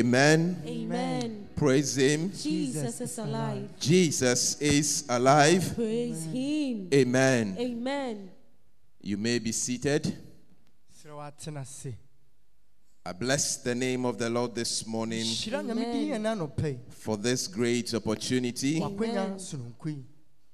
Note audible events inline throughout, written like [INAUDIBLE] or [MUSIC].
Amen. Amen. Praise Him. Jesus is alive. Jesus is alive. Praise Him. Amen. Amen. You may be seated. srɛ watena ase I bless the name of the Lord this morning hyira nyame din yɛ n'anɔpɛ for this great opportunity, Amen.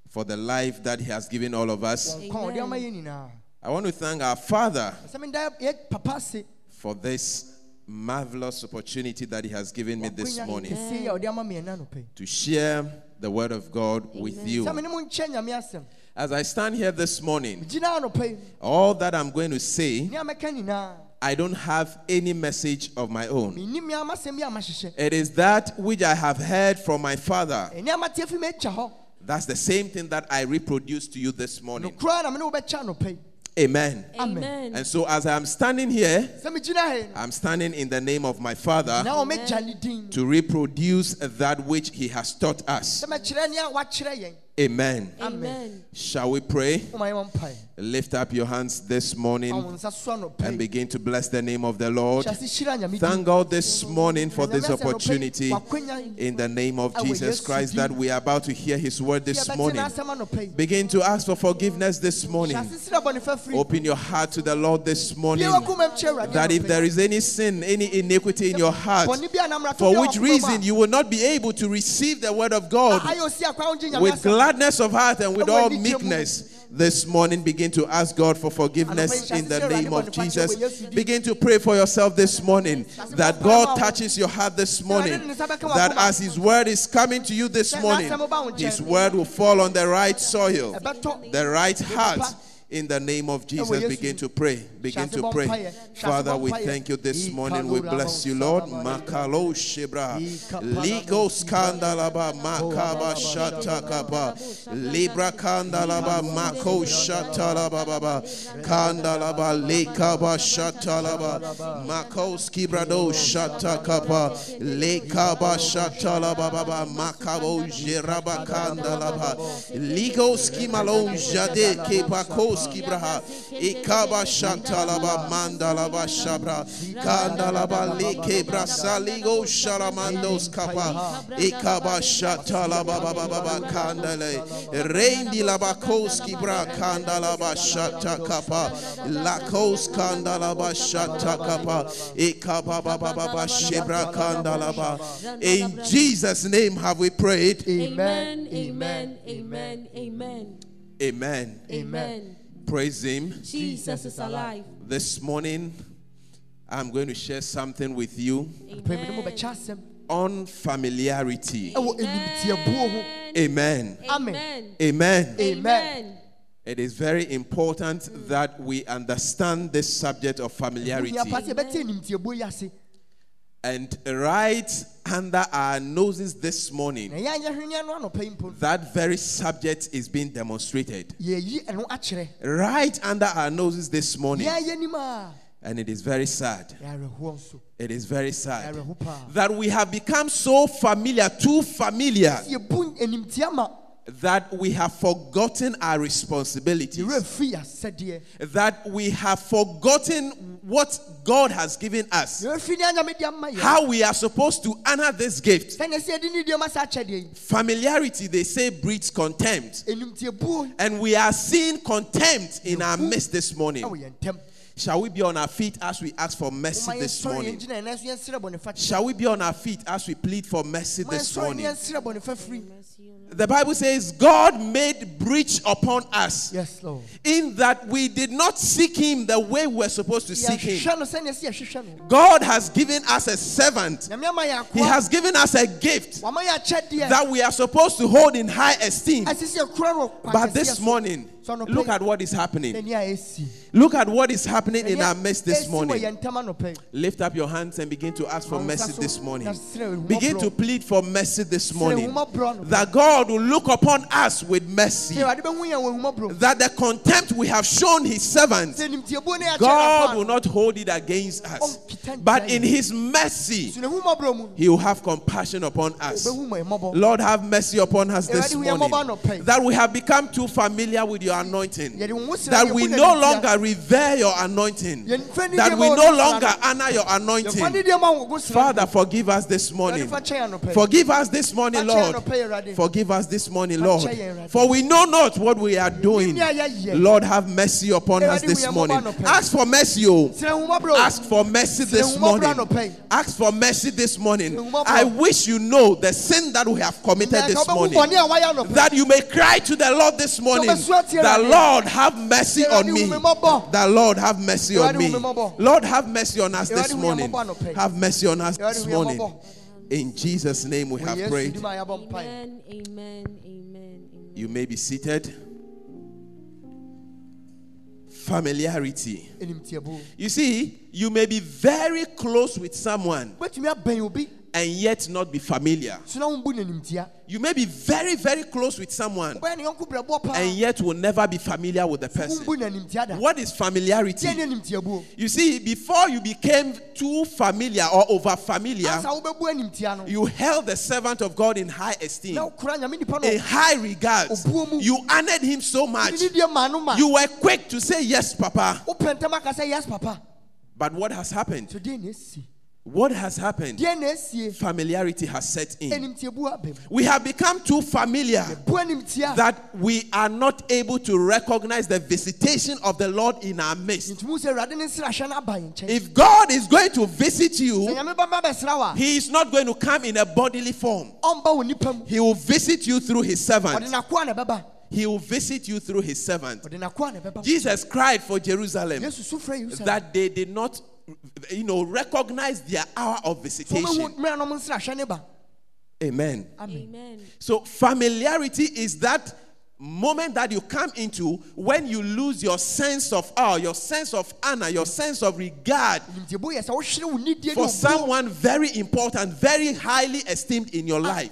for the life that He has given all of us. wɔn kwan a ɔde ama Amen. I want to thank our Father sɛ meda yɛ papa ase for this marvelous opportunity that He has given me this morning kɛseɛ yi a ɔde ama me yɛ n'anɔpɛ to share the Word of God with you. sɛ me ne mo nkyɛ nyame asɛm As I stand here this morning, gyina anɔpɛ yi all that I'm going to say, ne a mɛka nyinaa I don't have any message of my own. mennim me amasɛm bi a mahyehyɛ It is that which I have heard from my Father. ɛne amateɛ fi m'agya hɔ That's the same thing that I reproduce to you this morning. Nokoraa na me ne wobɛkyɛ anɔpɛ yi Amen. Amen. Amen. And so, as I'm standing here, sɛ megyina ha yi no I'm standing in the name of my Father na wɔmɛgya ne din to reproduce that which He has taught us. sɛ mɛkyerɛ nea wakyerɛ yɛn Amen. Amen. Shall we pray? Woma yɛ wɔ mpae Lift up your hands this morning fa wo nsa so anɔpɛ and begin to bless the name of the Lord. hyɛ ase hyira nyame din Thank God this morning for this Nyame asɛ anɔpɛ yi, opportunity in the name of Jesus Christ that we are about to hear His word this morning. n'asɛm anɔpɛ yi Begin to ask for forgiveness this morning. hyɛ ase srɛ bɔnefa firi Open your heart to the Lord this morning. bia wakoma m kyerɛ Awurade That if there is any sin, any iniquity in your heart, bɔne bi a nam rato for which reason you will not be able to receive the word of God ayɛ osi akwa wogye nyame with gladness of heart and with all Ɛwɔ anigye mu. meekness. This morning, begin to ask God for forgiveness in the name of Jesus. Begin to pray for yourself this morning that God touches your heart this morning. That as His word is coming to you this morning, His word will fall on the right soil, the right heart. In the name of Jesus, begin to pray. Begin to pray. Father, we thank you this morning. We bless you, Lord. Makalo shibra. Ligo skandalaba makaba shatakaba. Libra kandalaba mako shatalaba. Kandalaba lekaba shatalaba. Mako skibrado shatakaba. Lekaba shatalaba. Makabo jiraba kandalaba. Ligo skimalon jade kepakoski braha. Ikaba shatalaba mandalaba shabra. Kandalaba leke brasaligo sharamandos kapa. Ikaba shatalaba baba baba kandale. Reindi labakoski bra kandalaba shata kapa. Lakos kandalaba shata kapa. Ikaba baba baba shebra kandalaba. In Jesus' name have we prayed. Amen. Amen. Amen. Amen. Amen. Amen. Praise Him. Jesus is alive. This morning, I'm going to share something with you Pɛ me ne mo Amen. on familiarity. ɛwɔ animtiabuo Amen. Amen. Amen. Amen. It is very important that we understand this subject of familiarity. And right under our noses this morning, yɛn anyɛ hwenea no anɔpɛ yi mpo that very subject is being demonstrated. yɛyi ɛno akyerɛ Right under our noses this morning. yɛn ayɛ nim a And it is very sad. It is very sad that we have become so familiar, too familiar, yɛbu animtia ma that we have forgotten our responsibilities, that we have forgotten what God has given us, yɛwerɛ fi ne anyame de ama yɛ how we are supposed to honor this gift. sɛnɛ sɛ yɛde ne deɛma sa akyɛdeɛ yi Familiarity, they say, breeds contempt. And we are seeing contempt in our midst this morning. ɛwɔ yɛn ntam Shall we be on our feet as we ask for mercy this morning? yɛngyina ɛnɛ so yɛnsrɛ bɔnefa kyɛ Shall we be on our feet as we plead for mercy this morning? Yɛnsrɛ bɔnefa firi The Bible says God made breach upon us yes lord in that we did not seek him the way we were supposed to seek him. yɛhwehwɛ no sɛneɛ sɛ yɛhwehwɛ no God has given us a servant. nyame ama yɛ He has given us a gift wama yɛ akyɛdeɛ that we are supposed to hold in high esteem. ɛsɛ sɛ yɛkora no kwa But this morning, look at what is happening. n'ani a ɛsi Look at what is happening in our midst this morning. yɛn ntam anɔpɛ yi. Lift up your hands and begin to ask for Ma wo nsa mercy this morning. na serɛ ahumɔborɔ. Begin to plead for mercy this morning. That God will look upon us with mercy. Sɛ Awurade bɛhu yɛn wɔ ahumɔborɔ. That the contempt we have shown his servants, Sɛ nimtiabuo no yɛ akyɛdeɛ God will not hold it against us. But in his mercy, So ne ahumɔborɔ mu, he will have compassion upon us. ɔbɛhu mo mmɔbɔ. Lord, have mercy upon us this Awurade hu yɛn mmɔbɔ morning. That we have become too familiar with your your anointing. Yɛde wo ho sra That we no longer revere your anointing. That we no longer honor your anointing. deɛ ma wo go sra Father, forgive us this morning. Awurade, fa kyɛ yɛn anɔpa yi. Forgive us this morning, Lord. yɛn anɔpa yi, Awurade. Forgive us this morning, Lord. kyɛ yɛn, Awurade. For we know not what we are doing. Yɛn ni ayɛ yɛ. Lord, have mercy upon us this morning. mmɔbɔ anɔpa yi. Ask for mercy, oh. Srɛ wo mmɔborɔ o. Ask for mercy this Srɛ wo mmɔborɔ morning. Ask for mercy this morning. Srɛ wo mmɔborɔ. I wish you know the sin that we have committed this morning. bɔne a wayɛ anɔpa yi. That you may cry to the Lord this morning. Wobɛsua tie The Lord have mercy on me. me. The Lord have mercy on me. hu me mmɔbɔ. Lord have mercy on us this morning. mmɔbɔ anɔpa yi. Have mercy on us this morning. In Jesus' name we oh, have Yesu prayed. din mu a yɛabɔ mpaeɛ. Amen. Amen. Amen. Amen. You may be seated. Familiarity. You see, you may be very close with someone wobɛtumi abɛn obi and yet not be familiar. so na wombu n'animtia You may be very, very close with someone wobɛyɛ ne yɔnko brɛboɔ paa and yet will never be familiar with the person. wombu n'animtia da What is familiarity? tiɛ ne animtiabuo You see, before you became too familiar or over familiar, ansa wobɛbu animtia no you held the servant of God in high esteem, na wokora nyame nipa no in high mu. You honored him so much. ne deɛ ma no ma You were quick to say, Yes, Papa. wopɛ ntɛm aka sɛ yes papa But what has happened? So deɛ na ɛsi What has happened? deɛ na ɛsie Familiarity has set in. We have become too familiar that we are not able to recognize the visitation of the Lord in our midst. ntimu sɛ awurade ne nsrahyɛ no aba yɛn nkyɛn If God is going to visit you, nyame bɛma bɛsra wo a He is not going to come in a bodily form. ɔmba wo nipa mu He will visit you through His servant. n'akoa na ɛbɛba He will visit you through His servant. ɔde n'akoa na ɛbɛba Jesus cried for Jerusalem yesu so frɛ yerusalem that they did not, you know, recognize their hour of sɛ visitation. wobɛhu mmerɛ nom nsrahyɛ ne ba Amen. amen Amen. So, familiarity is that moment that you come into when you lose your sense of awe, your sense of honor, your sense of regard animtiabuo yɛ sɛ wohyere wo nidie ne for someone very important, very highly esteemed in your life.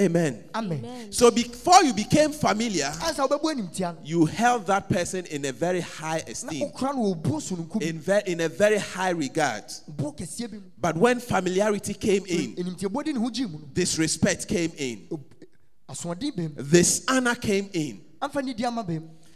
Amen. amen. Amen. So, before you became familiar, ansa wobɛbu animtia no you held that person in a very high esteem, wokora no wɔ obuo in, ve- in a very high regard. buo kɛseɛ bi mu. But when familiarity came in, animtiabuo de ne ho gyee mu no. disrespect came in, ob- asoɔden bɛm dishonor came in.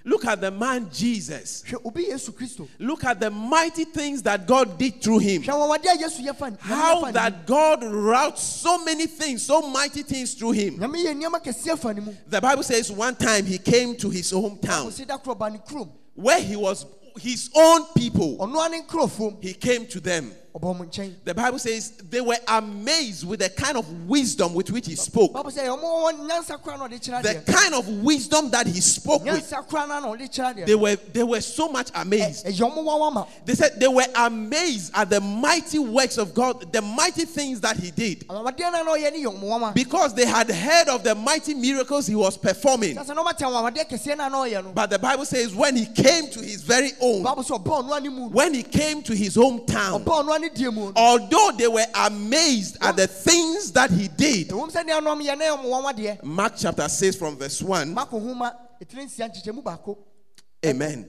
Amfa ne di ama bɛm Look at the man Jesus. hwɛ obi yesu kristo Look at the mighty things that God did through him. hwɛ wɔwɔde a yesu yɛfa nyame How that God wrought so many things, so mighty things through him. mu nyame yɛ nneɛma kɛseɛ fa ne mu The Bible says one time he came to his hometown ɔsi da korɔ ba ne kurom where he was his own people. ɔno a ne nkurɔfoɔ He came to them. Ɔbɔ mo nkyɛn The Bible says they were amazed with the kind of wisdom with which he spoke. bible sɛ ɔmo wɔ nyansa koraa na ɔde kyerɛ The kind of wisdom that he spoke with. nyansa koraa na na ɔde kyerɛ They were they were so much eh, amazed. Eh, ɔmo wawa ma They said they were amazed at the mighty works of God, the mighty things that he did. amawadeɛ na na ɔyɛ ne yɛ ɔmo wawa Because they had heard of the mighty miracles he was performing. sɛ sɛ na ɔmate amawadeɛ kɛseɛ na na ɔyɛ no But the Bible says when he came to his very own, bible sɛ ɔbɔ ɔno ani mu when he came to his hometown, ɔbɔ ɔno ani die mu no although they were amazed at the things that he did, ɛwom sɛ nea nom yɛ ne ɔmo wawa deɛ Mark chapter 6 from verse 1, mako homa ɛtiri nsia nkyekyɛmu baako amen. Amen.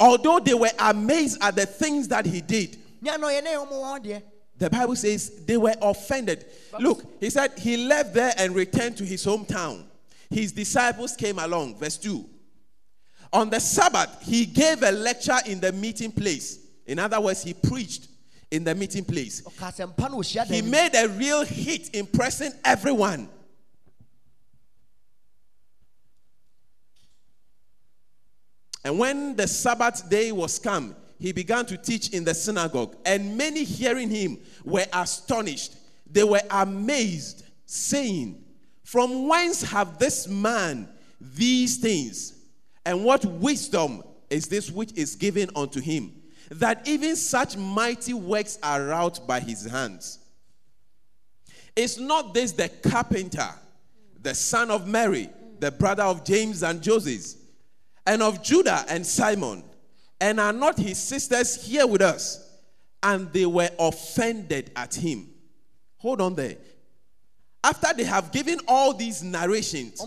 Although they were amazed at the things that he did, nea na ɔyɛ ne ɔmo wawa deɛ the Bible says they were offended. Look, he said he left there and returned to his hometown. His disciples came along. Verse 2. On the Sabbath, he gave a lecture in the meeting place. In other words, he preached in the meeting place. ɔka asɛmpa no ɔhyia He made a real hit, impressing everyone. And when the Sabbath day was come, he began to teach in the synagogue, and many hearing him were astonished. They were amazed, saying, From whence have this man these things? And what wisdom is this which is given unto him, that even such mighty works are wrought by his hands? Is not this the carpenter, the son of Mary, the brother of James and Joseph, and of Judah and Simon? And are not his sisters here with us? And they were offended at him. Hold on there. After they have given all these narrations,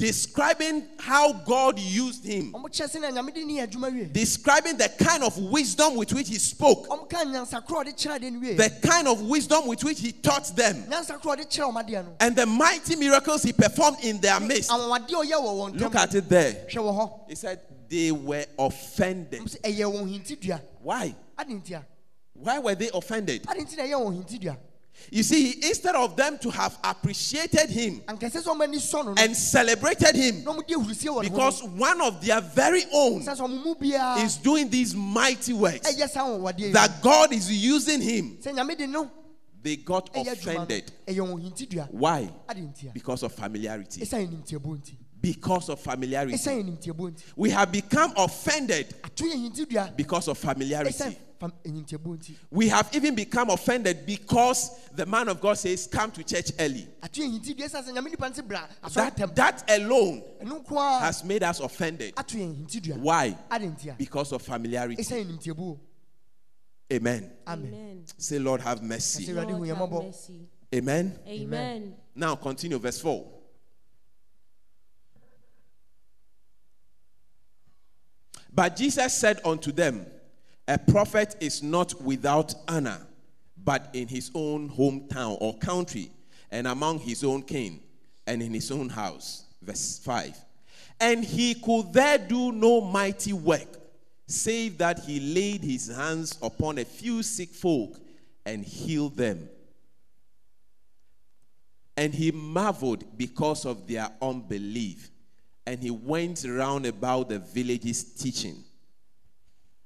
ɔmo kyerɛkyerɛ mu wie describing how God used him, ɔmo kyerɛ sɛ na nyame de ne yɛ adwuma wie describing the kind of wisdom with which he spoke, ɔmo ka nyansa korɔ a ɔde kyerɛ adeɛ no wie the kind of wisdom with which he taught them, nyansa korɔ a ɔde kyerɛ ɔmo adeɛ no and the mighty miracles he performed in their midst. anwanwadeɛ a ɔyɛ wɔ wɔn Look at it there. hwɛ wɔ hɔ He said they were offended. ɔmo sɛ ɛyɛ wɔn hintidua Why? ade nti a Why were they offended? Ade nti na ɛyɛ wɔn hintidua You see, instead of them to have appreciated him ankɛsɛ sɛ ɔmo ani sɔ no no and celebrated him, na ɔmo di ahurusie wɔ ne ho because one of their very own sɛ sɛ ɔmo mu biara is doing these mighty works, ɛyɛ saa anwanwadeɛ yi that God is using him, sɛ nyame de no they got ɛyɛ adwuma no offended. ɛyɛ wɔn hintidua Why? ade nti a Because of familiarity. ɛsiane nimtiɛbɔ nti Because of familiarity. ɛsiane nimtiɛbɔ nti We have become offended ato yɛ hintidua because of familiarity. Ɛsiane fam- nimtiɛbɔ nti We have even become offended because the man of God says, Come to church early. ato yɛ hintidua ɛsiane sɛ nyame nipa no se bra asɔre That, that alone ɛno nko a has made us offended. ato yɛ hintidua Why? ade nti a Because of familiarity. Amen. amen Amen. Say, Lord, have mercy. Say, Awurade hu Lord, have mmɔbɔ. mercy. Amen. Amen. Now continue, verse 4. But Jesus said unto them, A prophet is not without honor, but in his own hometown or country, and among his own kin, and in his own house. Verse 5. And he could there do no mighty work, save that he laid his hands upon a few sick folk and healed them. And he marveled because of their unbelief. And he went round about the villages teaching.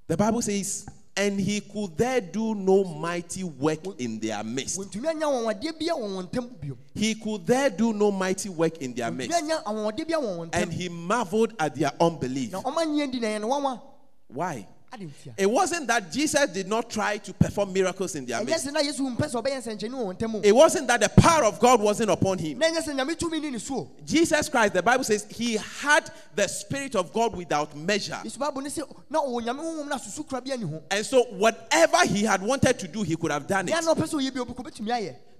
The Bible says, and he could there do no mighty work in their midst. wɔntumi anya anwanwadeɛ bia wɔ wɔn ntam bio He could there do no mighty work in their midst. anya anwanwadeɛ bia wɔ wɔn And he marveled at their unbelief. na ɔma nyɛ di na yɛn nwanwa Why? Ade nti a It wasn't that Jesus did not try to perform miracles in their midst. sɛ na yesu mpɛ sɛ ɔbɛyɛ nsɛnkyɛnni wɔ wɔn ntam o It wasn't that the power of God wasn't upon him. na ɛnyɛ sɛ nyame tumi ni ne so o Jesus Christ, the Bible says, he had the Spirit of God without measure. yesu baabo ne sɛ na ɔwɔ nyame honhom na susu kora bi ani ho And so, whatever he had wanted to do, he could have done it.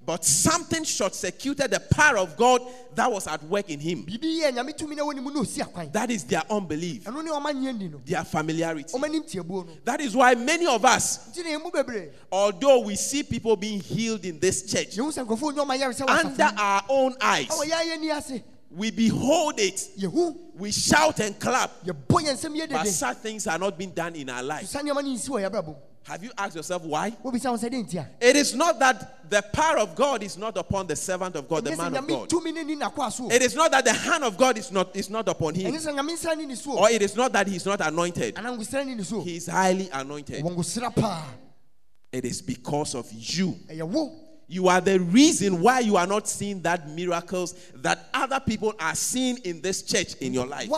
Deɛ na ɔpɛ sɛ ɔyɛ bi obi kɔ bɛtumi ayɛ But something short circuited the power of God that was at work in him. biribi yɛ nyame tumi na ɛwɔ ne mu na ɔsi akwan. That is their unbelief, ɛno ne ɔma nyɛ ni no. Their familiarity. ɔma nim tiɛbuo no. That is why many of us, nti na ɛmu bebree. although we see people being healed in this church, yɛhu sɛ nkurɔfoɔ onyɛ ɔma yɛre sɛ under our own eyes, ɛwɔ yɛ ayɛ ni ase. we behold it, we shout and clap, yɛbɔ yɛn nsɛm yɛ but such things are not being done in our lives. Saa nneɛma no nsi wɔ yɛbrabɔ Have you asked yourself why? wobisa wo sɛ de nti a It is not that the power of God is not upon the servant of God, the man of God. tumi ne ni nakoa so o It is not that the hand of God is not, is not upon him, ɛnyɛ sɛ nyame nsa ne ne so o or it is not that he's not anointed. anaa ngosira ne ne so o He is highly anointed. wɔn ngosira paa It is because of you. You are the reason why you are not seeing that miracles that other people are seeing in this church in your life.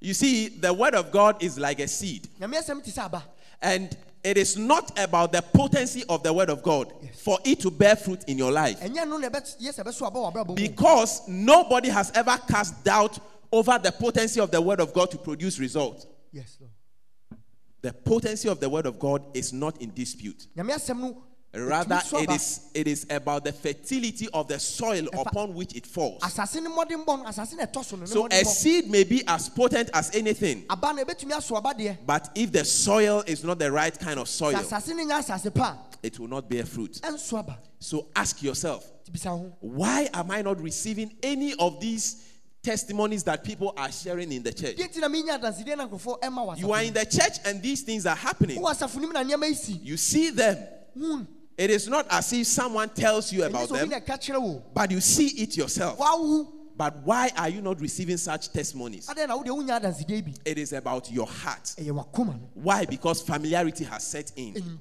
Wa wo ne nea nti a wohu saa nsɛnkyerɛnne na nkurɔfoɔ hu wɔ ɔma brabɔ mu You see, the word of God is like a seed, nyame asɛm te sɛ aba and it is not about the potency of the word of God for it to bear fruit in your life. ɛnyɛ no na ɛbɛ- yɛ sɛ ɛbɛso aba wɔ abrabɔ mu Because nobody has ever cast doubt over the potency of the word of God to produce results. yes Lord. The potency of the word of God is not in dispute. Nyame asɛm no Rather, it is it is about the fertility of the soil upon which it falls. asase ne mmɔdenbɔ no asase na ɛtɔ so no ne So a seed may be as potent as anything, aba no ɛbɛtumi aso aba deɛ but if the soil is not the right kind of soil, asase ne nyɛ asase pa it will not bear fruit. So ask yourself, nti bisa ho why am I not receiving any of these testimonies that people are sharing in the church? deɛ nti na menya adansedeɛ na nkurɔfoɔ ɛma wɔ You are in the church and these things are happening. wɔ asafo nim na nneɛma yi si You see them. It is not as if someone tells you about them, but you see it yourself. But why are you not receiving such testimonies? It is about your heart. Why? Because familiarity has set in.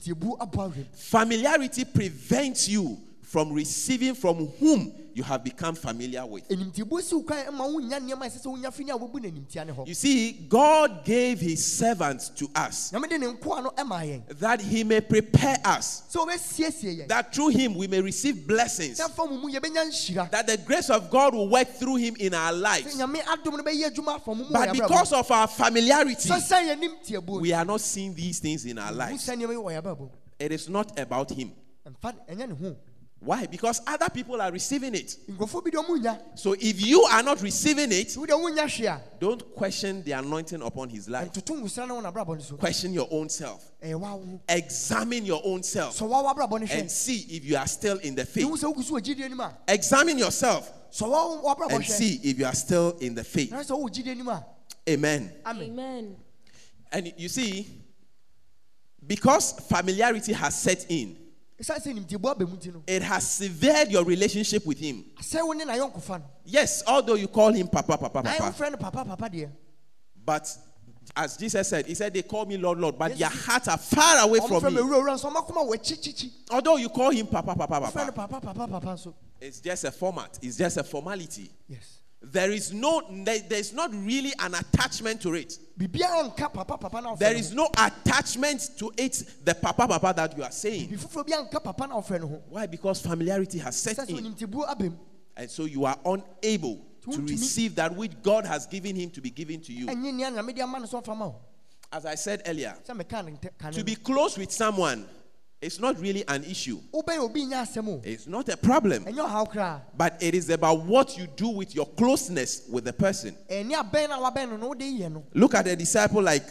Familiarity prevents you from receiving from whom you have become familiar with. ɛnimtiebu si wo kwan ma wonya nneɛma a ɛsɛ sɛ wonya firi ne a wɔbu no animtia ne hɔ You see, God gave his servants to us nyame de ne nkoa no ɛma yɛn that he may prepare us, that through him we may receive blessings, sɛ fa mu mu yɛbɛnya nhyira that the grace of God will work through him in our lives. nyame adom no bɛyɛ adwuma afa mu mu But because of our familiarity, sɛ sɛ yɛnim tiabuo we are not seeing these things in our lives. sɛ nneɛma yi wɔ yɛbrabɔ It is not about him. Ɛmfa ɛnyɛ ne ho Why? Because other people are receiving it. nkurɔfoɔ bi deɛ ɔmo nya So if you are not receiving it, wo deɛ wonya hwe a don't question the anointing upon his life. ntoto nwusra no wo nabrabɔ no so Question your own self. Examine your own self sɔ wawo abrabɔ no and see if you are still in the faith. ihu sɛ wogu so wɔ gyidie anim a Examine yourself sɔ wawo wabrabɔ and see if you are still in the faith. na sɛ wowɔ gyidie anim a Amen. amen Amen. And you see, because familiarity has set in, ɛsiane sɛ nimtiebɔ aba mu nti no it has severed your relationship with him. asɛ wo ne nayɔnkofa no. Yes, although you call him Papa, Papa, Papa, wofrɛ no papa papa deɛ but as Jesus said, He said, They call me Lord, Lord, but Yes, their he- hearts are far away from me. Although you call him Papa, Papa, Papa, it's just a format, it's just a formality. yes There is no, there- there's not really an attachment to it. biribiara nka papa papa na There is no attachment to it, the Papa, Papa that you are saying. biribi foforɔ biara nka papa na wofrɛ no ho Why? Because familiarity has set in. onimtiebuo aba mu And so you are unable to receive that which God has given him to be given to you. ɛnyɛ nnia na mede ama no so ɔmfa ma wo As I said earlier, sɛ meka ne ntɛ- ka ne to be close with someone is not really an issue. wobɛyɛ obi nya asɛm o It's not a problem. ɛnyɛ ɔhaw koraa But it is about what you do with your closeness with the person. ɛne abɛn no a wabɛn no no wode yɛ no Look at a disciple like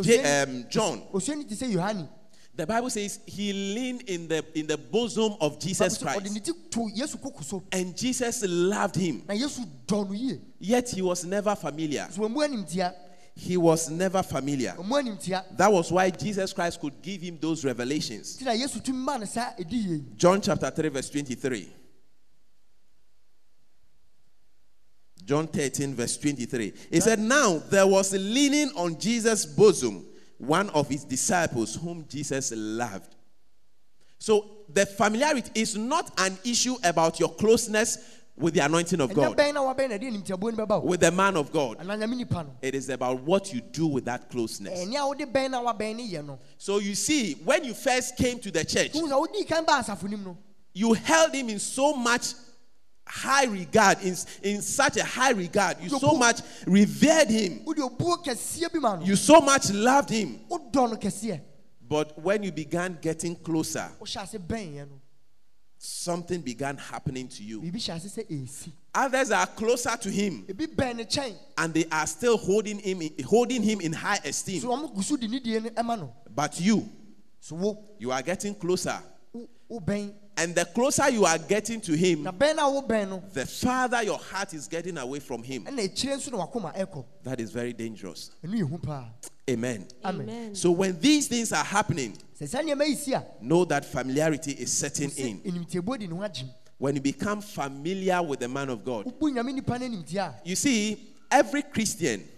J- um, John. osuani te sɛ yohane The Bible says he leaned in the in the bosom of Jesus Bible sɛ ɔde Christ, ne ti to yesu koko so and Jesus loved him. na yesu dɔ no yie Yet he was never familiar. So ɔmu animtia He was never familiar. That was why Jesus Christ could give him those revelations. nti na yesu tumi ma no saa ɛdi yie John chapter 3, verse 23. John 13, verse 23. He said, Now there was leaning on Jesus' bosom one of his disciples whom Jesus loved. So the familiarity is not an issue about your closeness with the anointing of God, bɛn na wabɛn na ɛde animtiabuo no bɛba wo with the man of God. anaa nyame nipa no It is about what you do with that closeness. ɛne a wode bɛn na wabɛn ne yɛ no So you see, when you first came to the church, wohu sɛ wodii kan ba asafo nim no you held him in so much high regard, in, in such a high regard. You so much revered him. wode obuo kɛseɛ bi ma no You so much loved him. wodɔ no kɛseɛ But when you began getting closer, something began happening to you. biribi hyɛ ase sɛ ɛsi Others are closer to him ebi bɛn ne kyɛn and they are still holding him, holding him in high esteem. so ɔmo gu so de ne die no ɛma no But you, you are getting closer. Wo- wo bɛn And the closer you are getting to him, na bɛn na wo bɛn no the farther your heart is getting away from him. ɛna akyire nso na wakoma ɛkɔ That is very dangerous. ɛno yɛ hu paa Amen. Amen. Amen. So when these things are happening, sɛ saa nneɛma yi si a know that familiarity is setting in. animtiabuo de ne ho agyem When you become familiar with the man of God, wobu nyame nipa no animtia a you see, every Christian okristoni biara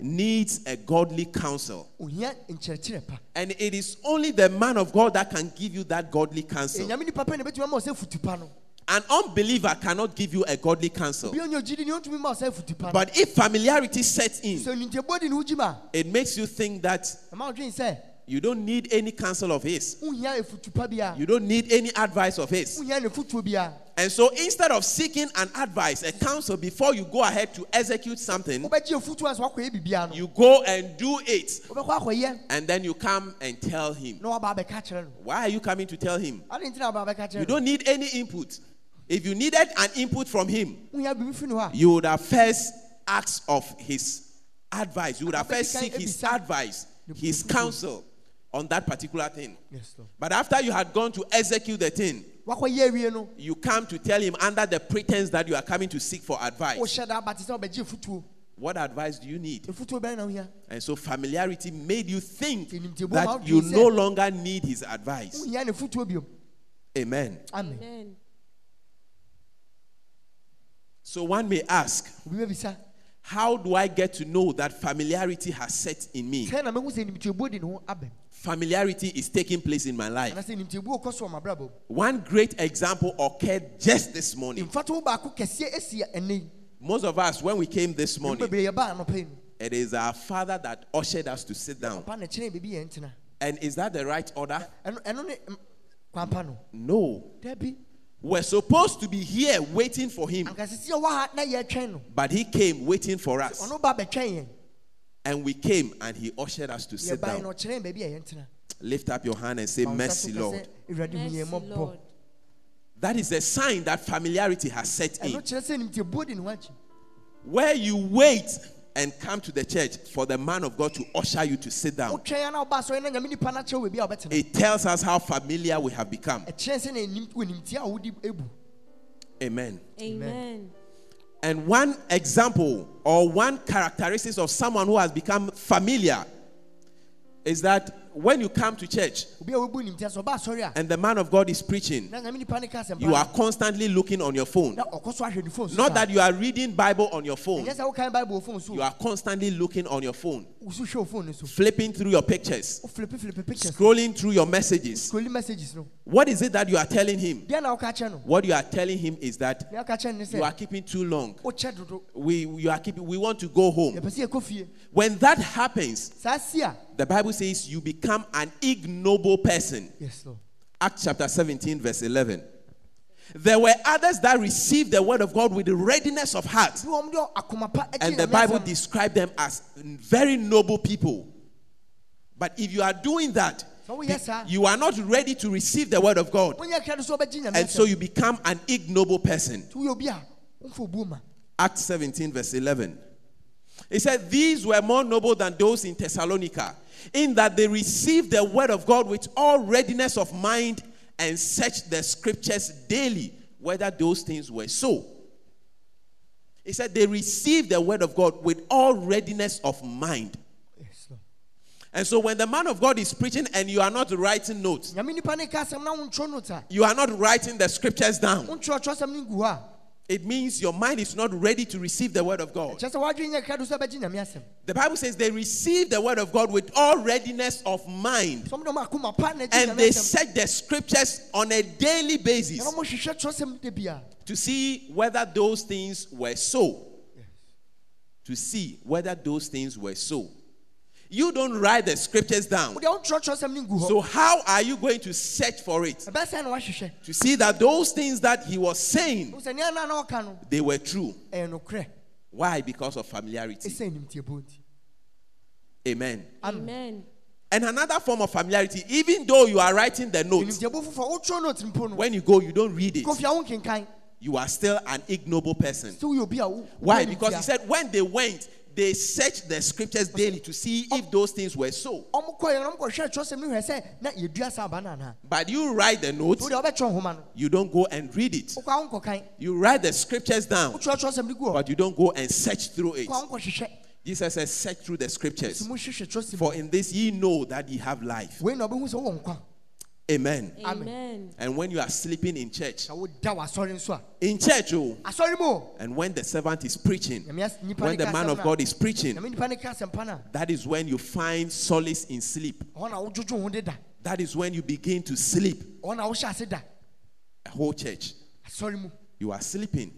needs a godly counsel. ohia nkyerɛkyerɛ pa And it is only the man of God that can give you that godly counsel. nyame nipa pɛ na bɛtumi ama wo sɛ futu pa no An unbeliever cannot give you a godly counsel. bia onyɛ ogyidi ne ɔntumi ma wo sɛ futu pa no But if familiarity sets in, sɛ animtiabuo de ne ho gyim a it makes you think that ɛma wodwen sɛ you don't need any counsel of his. wohia efutu pa biara You don't need any advice of his. wohia ne futuo biara And so instead of seeking an advice, a counsel before you go ahead to execute something, wobɛgye efutuo a sɛ wakɔyɛ biribiara no you go and do it. And then you come and tell him. na waba abɛka Why are you coming to tell him? ade nti na waba abɛka You don't need any input. If you needed an input from him, wohia biribi fi ne hɔ a you would have first asked of his advice. You would have first seek his advice, his counsel on that particular thing. yes Lord. But after you had gone to execute the thing, wakɔyɛ awie no you come to tell him under the pretense that you are coming to seek for advice. wohyɛ da aba te sɛ wobɛgye efutuo What advice do you need? efutuo bɛn na wohia And so familiarity made you think that you no longer need his advice. wohia ne futuo biom Amen. amen Amen. So one may ask, how do I get to know that familiarity has set in me? Sɛ na mehu sɛ nimtiabuo de ne ho abɛm Familiarity is taking place in my life. anasɛ nimtiabuo kɔ so wɔ mabrabɔ mu One great example occurred just this morning. mfato baako kɛseɛ asi ɛnɛ yi Most of us, when we came this morning, bebree yɛbaa anɔpa yi mu it is our father that ushered us to sit down. papa na kyerɛ biribi yɛn ntena And is that the right order? ɛno ɛno ne no. We're supposed to be here waiting for him, anka sisi a ɔwɔ ha na yɛtwɛn no but he came waiting for us. And we came and he ushered us to sit down. ɔkyerɛ baabi a yɛntena Lift up your hand and say, Ma wo nsa Mercy, so ka sɛ, Lord. awurade hu yɛn Mercy, Lord. That is a sign that familiarity has set in. kyerɛ sɛ nimtiabuo di ne ho akyi Where you wait and come to the church for the man of God to usher you to sit down, wotwɛn a na woba asɔre na nyame nipa no akyerɛ wo baabi a wobɛtena it tells us how familiar we have become. ɛkyerɛ sɛ na ɛnim- wɔ nimtia a wodi ebu Amen. Amen. And one example or one characteristic of someone who has become familiar is that when you come to church obi a wobu nimtia sɛ ɔba asɔre a and the man of God is preaching, na nyame nipa no ka asɛmpa you are constantly looking on your phone. na ɔkɔ so ahwɛ ne phone so Not that you are reading Bible on your phone. ɛnyɛ sɛ wokan bible wɔ phone so You are constantly looking on your phone, woso hwɛ wo phone no so flipping through your pictures, woflipe flipe pictures scrolling through your messages. scrolling messages no What is it that you are telling him? deɛ na woka kyerɛ no What you are telling him is that deɛ woka kyerɛ no ne you are keeping too long. We you are keeping we want to go home. yɛpɛ sɛ yɛkɔ fie When that happens, the Bible says you become an ignoble person. yes lord Acts chapter 17, verse 11. There were others that received the word of God with readiness of heart. bi wɔn de akoma pa agye And the Bible described them as very noble people. But if you are doing that, Sɛ woyɛ saa, you are not ready to receive the word of God. wonyɛ kra do sɛ wobɛgye nyame And so you become an ignoble person. nti woyɛ obi a womfa obuo ma Acts 17, verse 11. He said, These were more noble than those in Thessalonica, in that they received the word of God with all readiness of mind and search the scriptures daily whether those things were so. He said, They received the word of God with all readiness of mind. yes And so when the man of God is preaching and you are not writing notes, nyame nipa ne ka asɛm na wontwerɛ note a you are not writing the scriptures down, wontwerɛtwerɛ asɛm no ngu hɔ a it means your mind is not ready to receive the word of God. kyerɛ sɛ woadwene nyɛ kra do sɛ wobɛgye nyame asɛm The Bible says they received the word of God with all readiness of mind. sɛ ɔmde ɔma akoma pa na agye And they search the scriptures on a daily basis ɔmohwehwɛ twerɛsɛm da bia to see whether those things were so. To see whether those things were so. You don't write the scriptures down. wode wontwerɛtwerɛ asɛm no ngu hɔ So, how are you going to search for it? ɛbɛyɛ sɛ na woahwehwɛ To see that those things that he was saying, wo sɛ nea na na ɔka no they were true. Eh, Why? Because of familiarity. ɛsɛ nimtiabuo nti Amen. Amen. And another form of familiarity, even though you are writing the notes, nimtiabuo foforɔ wotwerɛ note when you go, you don't read it. kɔ fie a wonkenkan You are still an ignoble person. sɛ woyɛ obi a wo- Why? Because he said when they went, they searched the scriptures daily to see if those things were so. ɔmo kɔɛ no ɔmokɔhwɛ twerɛsɛm no hwɛ sɛ na yɛdua saa aba no anaa But you write the notes, wode wobɛtwerɛ nhoma no you don't go and read it. wokɔ a wonkɔkan You write the scriptures down, wotwerɛ twerɛsɛm no gu hɔ but you don't go and search through it. wokɔ a wonkɔhwehwɛ Jesus says, search through the scriptures. nti mohwehwɛ twerɛsɛm For in this ye know that ye have life. Amen. Amen. And when you are sleeping in church, na woda w'asɔre nso a in church, oh, asɔre mu o and when the servant is preaching, nyame as- nipa when the man of God is preaching, nyame nipa ne ka asɛmpa no a that is when you find solace in sleep. ɔhɔ na wodwodwo ho deda That is when you begin to sleep. ɔhɔ na wohyɛ ase da A whole church, you are sleeping.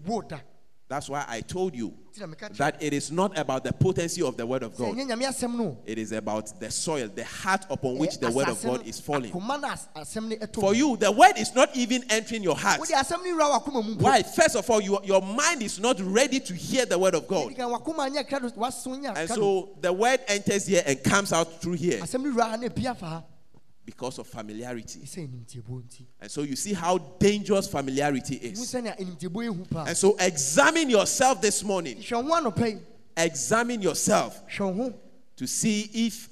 That's why I told you nti na meka kyerɛ that it is not about the potency of the word of God. ɛnyɛ nyame asɛm no It is about the soil, the heart upon which Eh, the word of God is falling. akoma no as- asɛm no ɛtɔ For you, the word is not even entering your heart. wode asɛm no wura w'akoma mu mpo. Why? First of all, your, your mind is not ready to hear the word of God. Ɛdi kan w'akoma nyɛ krado w'aso nyɛ And so the word enters here and comes out through here because of familiarity. ɛsɛ animtiɛbuo nti And so you see how dangerous familiarity is. sɛnea animtiɛbuo yɛ hu paa And so examine yourself this morning. hwɛ wo ho anɔpa yi Examine yourself hwɛ wo ho to see if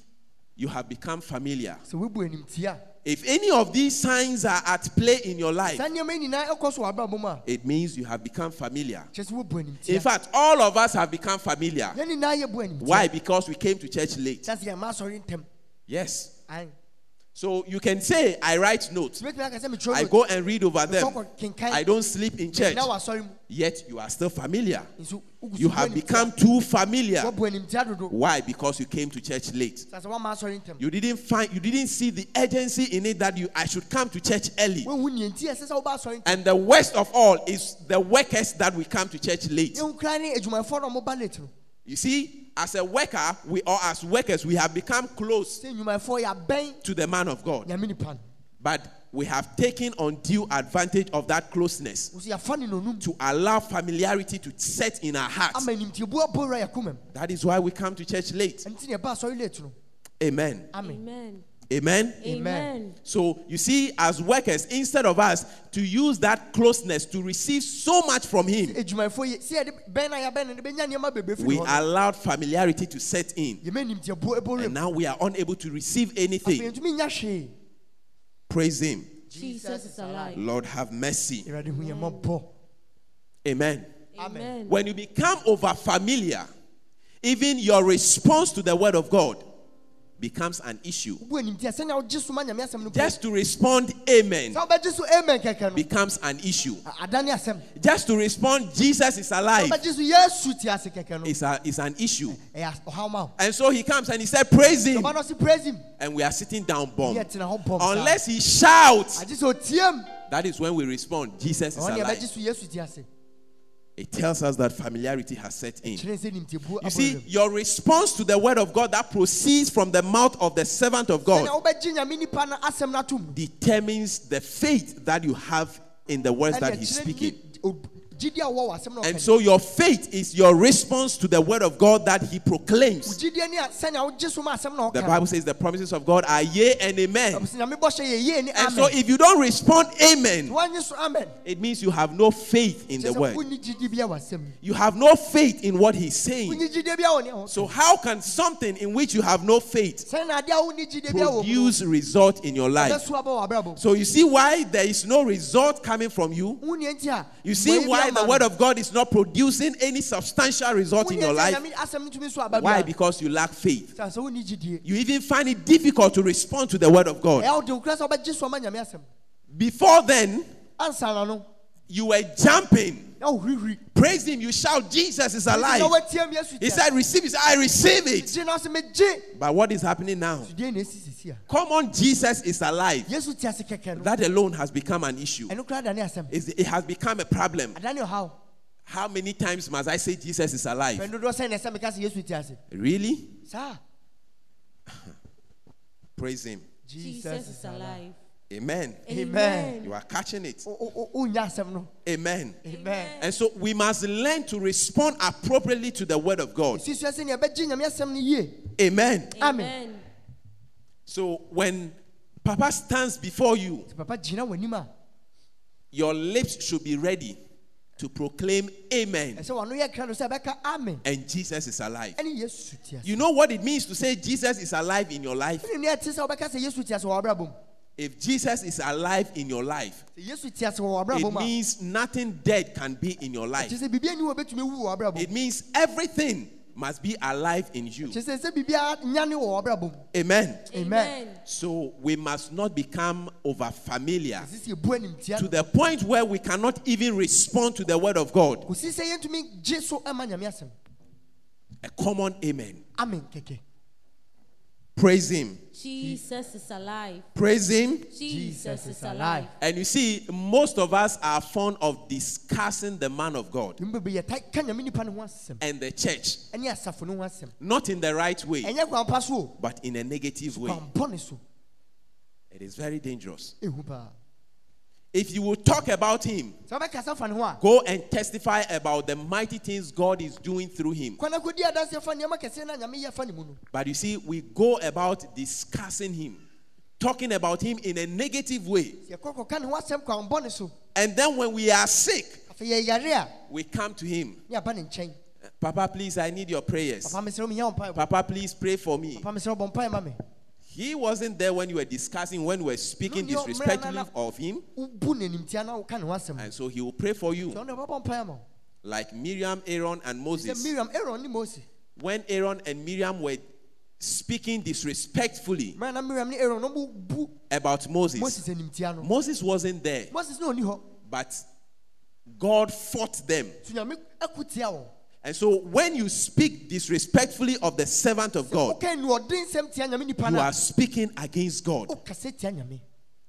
you have become familiar. sɛ wobu animtia If any of these signs are at play in your life, saa nneɛma yi nyinaa ɛkɔ so wɔ abrabɔ mu a it means you have become familiar. kyerɛ sɛ wobu In fact, all of us have become familiar. yɛn nyinaa yɛ bu animtia Why? Because we came to church late. kyerɛ sɛ yɛma asɔre ntɛm Yes. So you can say, I write notes. tìmɛtìmɛ aka sɛ metwerɛ I go and read over them. I don't sleep in church. na wasɔre mu Yet you are still familiar. nso wogu so You have become too familiar. wobu animtia dodo Why? Because you came to church late. sɛ sɛ woama asɔre ntɛm You didn't find you didn't see the urgency in it that you I should come to church early. wohu nea nti ɛsɛ sɛ woba asɔre ntɛm And the worst of all is the workers that we come to church late. Yɛhu kora ne adwumayɛfoɔ na ɔmoba late no You see, as a worker, we or as workers, we have become close sɛ nnwumayɛfoɔ yɛabɛn to the man of God. nyame nipa no But we have taken undue advantage of that closeness wo so yɛafa ne nonum to allow familiarity to set in our hearts. ama nimtiabu abɔ wura yɛkoma mu That is why we come to church late. ɛnti ne ɛba asɔre late Amen. amen Amen. Amen. Amen. So you see, as workers, instead of us to use that closeness to receive so much from Him, adwumayɛfoɔ yi sɛ yɛde bɛn na yɛabɛn no de bɛnya nneɛma bebree firi we allowed familiarity to set in. yɛma nimtiabuo ɛbɔ And now we are unable to receive anything. yɛntumi nya hwee Praise Him. Jesus is alive. Lord, have mercy. awurade hu yɛ mmɔbɔ Amen. Amen. When you become over familiar, even your response to the word of God becomes an issue. wobu animtia sɛnea wogye so ma nyame asɛm no po Just to respond, Amen, sɛ wobɛgye so amen kɛkɛ no becomes an issue. a- adane asɛm Just to respond, Jesus is alive, wobɛgye so yesu te ase kɛkɛ no is, a, is an issue. ɛyɛ as- ɔhaw ma wo And so he comes and he said, Praise him. ɔba no ɔse praise him And we are sitting down bomb. ne yɛtena hɔ bɔm saa. Unless he shouts, agye sɛ ɔtiam that is when we respond, Jesus is alive. It tells us that familiarity has set in. kyerɛ sɛ nimtiabuo You see, your response to the word of God that proceeds from the mouth of the servant of God sɛnea wobɛgye nyame nipa no asɛm no atom determines the faith that you have in the words that he's speaking. Ni- o- gyidi a wowɔ wɔ asɛm no And so your faith is your response to the word of God that he proclaims. gyidie ne a sɛnea wogye so ma asɛm no The Bible says the promises of God are yea and amen. sɛ nyame bɔhyɛ yɛ yie ne And so if you don't respond amen, woanye so amen it means you have no faith in the word. wonni gyidie bia wɔ asɛm mu You have no faith in what he's saying. wonni gyidie bia wɔ ne ho So how can something in which you have no faith sɛnea adeɛ a wonni gyidie bia wɔ mu produce result in your life? bɛso aba wɔ So you see why there is no result coming from you? wonni nti a You see mmɔyɛ why the word of God is not producing any substantial result in your life? nyame asɛm no tumi so aba Why? Because you lack faith. sɛ sɛ wonni gyidie You even find it difficult to respond to the word of God. ɛyɛ wode wokura sɛ wobɛgye so ama Before then, ansa na no you were jumping. Wohwihwiri Praise him. You shout, Jesus is alive. He said, Receive it. I receive it. gye na sɛ megye But what is happening now? sudie na ɛsi sisi a Come on, Jesus is alive. yesu te ase kɛkɛ no That alone has become an issue. ɛno kora dane asɛm It's- It has become a problem. How many times must I say Jesus is alive? pɛn dodoɔ sɛ ne ɛsɛ meka sɛ yesu te ase Really? [LAUGHS] Praise him. Jesus is alive. Amen. Amen. You are catching it. Amen. amen And so we must learn to respond appropriately to the word of God. sisua sɛ nea ɛbɛgye nyame asɛm no yie Amen. Amen. Amen. So when Papa stands before you, sɛ papa gyina w'anim a your lips should be ready to proclaim Amen. ɛsɛ w'ano yɛ kra no sɛ ɛbɛka amen And Jesus is alive. ɛne yesu te ase You know what it means to say Jesus is alive in your life? Ɛne nea ɛte sɛ wobɛka sɛ yesu te ase wɔ w'abrabɔ mu If Jesus is alive in your life, sɛ yesu te ase wɔ it w'abrabɔ mu a means nothing dead can be in your life. sɛ biribi ani wɔ bɛtumi wu wɔ w'abrabɔ It means everything must be alive in you. kyerɛ sɛ sɛ biribiara nyane wɔ w'abrabɔ mu Amen. Amen. So we must not become over familiar ɛsi sɛ yɛbu animtia to the point where we cannot even respond to the word of God. kɔsi sɛ yɛntumi gye so ama nyame asɛm A common amen. amen kɛkɛ Praise him. Jesus is alive. Praise him. Jesus is is alive. alive. And you see, most of us are fond of discussing the man of God ɛmu bɛbɛ yɛta ka nyame nipa no ho asɛm and the church, ɛne asafo no ho asɛm not in the right way, ɛnyɛ kwan pa so o but in a negative way. kwan bɔne so It is very dangerous. If you will talk about him, sɛ wobɛkasa fa ne ho a go and testify about the mighty things God is doing through him. kwana kɔdi adanseɛ fa nneɛma kɛseɛ na nyame yɛ fa ne mu no But you see, we go about discussing him, talking about him in a negative way. sɛ yɛkɔ kɔka ne ho asɛm kwan bɔne so And then when we are sick, afei yɛyare a we come to him. ne aba ne nkyɛn Papa, please, I need your prayers. papa mesrɛ wo menya wo Papa, please pray for me. Papa mesrɛ wo bɔ mpae ma me He wasn't there when you were discussing, when you were speaking disrespectfully of him. wobu n'animtia na woka ne ho asɛm And so he will pray for you, ɔne ɔbɛbɔ mpae ama wo like Miriam, Aaron, and Moses. miriam aaron ne mose. When Aaron and Miriam were speaking disrespectfully mmerɛ na miriam ne aaron no bu about Moses, moses animtia no Moses wasn't there, moses ne ɔni hɔ but God fought them. So nyame ako tia wɔn And so when you speak disrespectfully of the servant of God, woka nuɔden nsɛm tia nyame you are speaking against God. wokasɛ tia nyame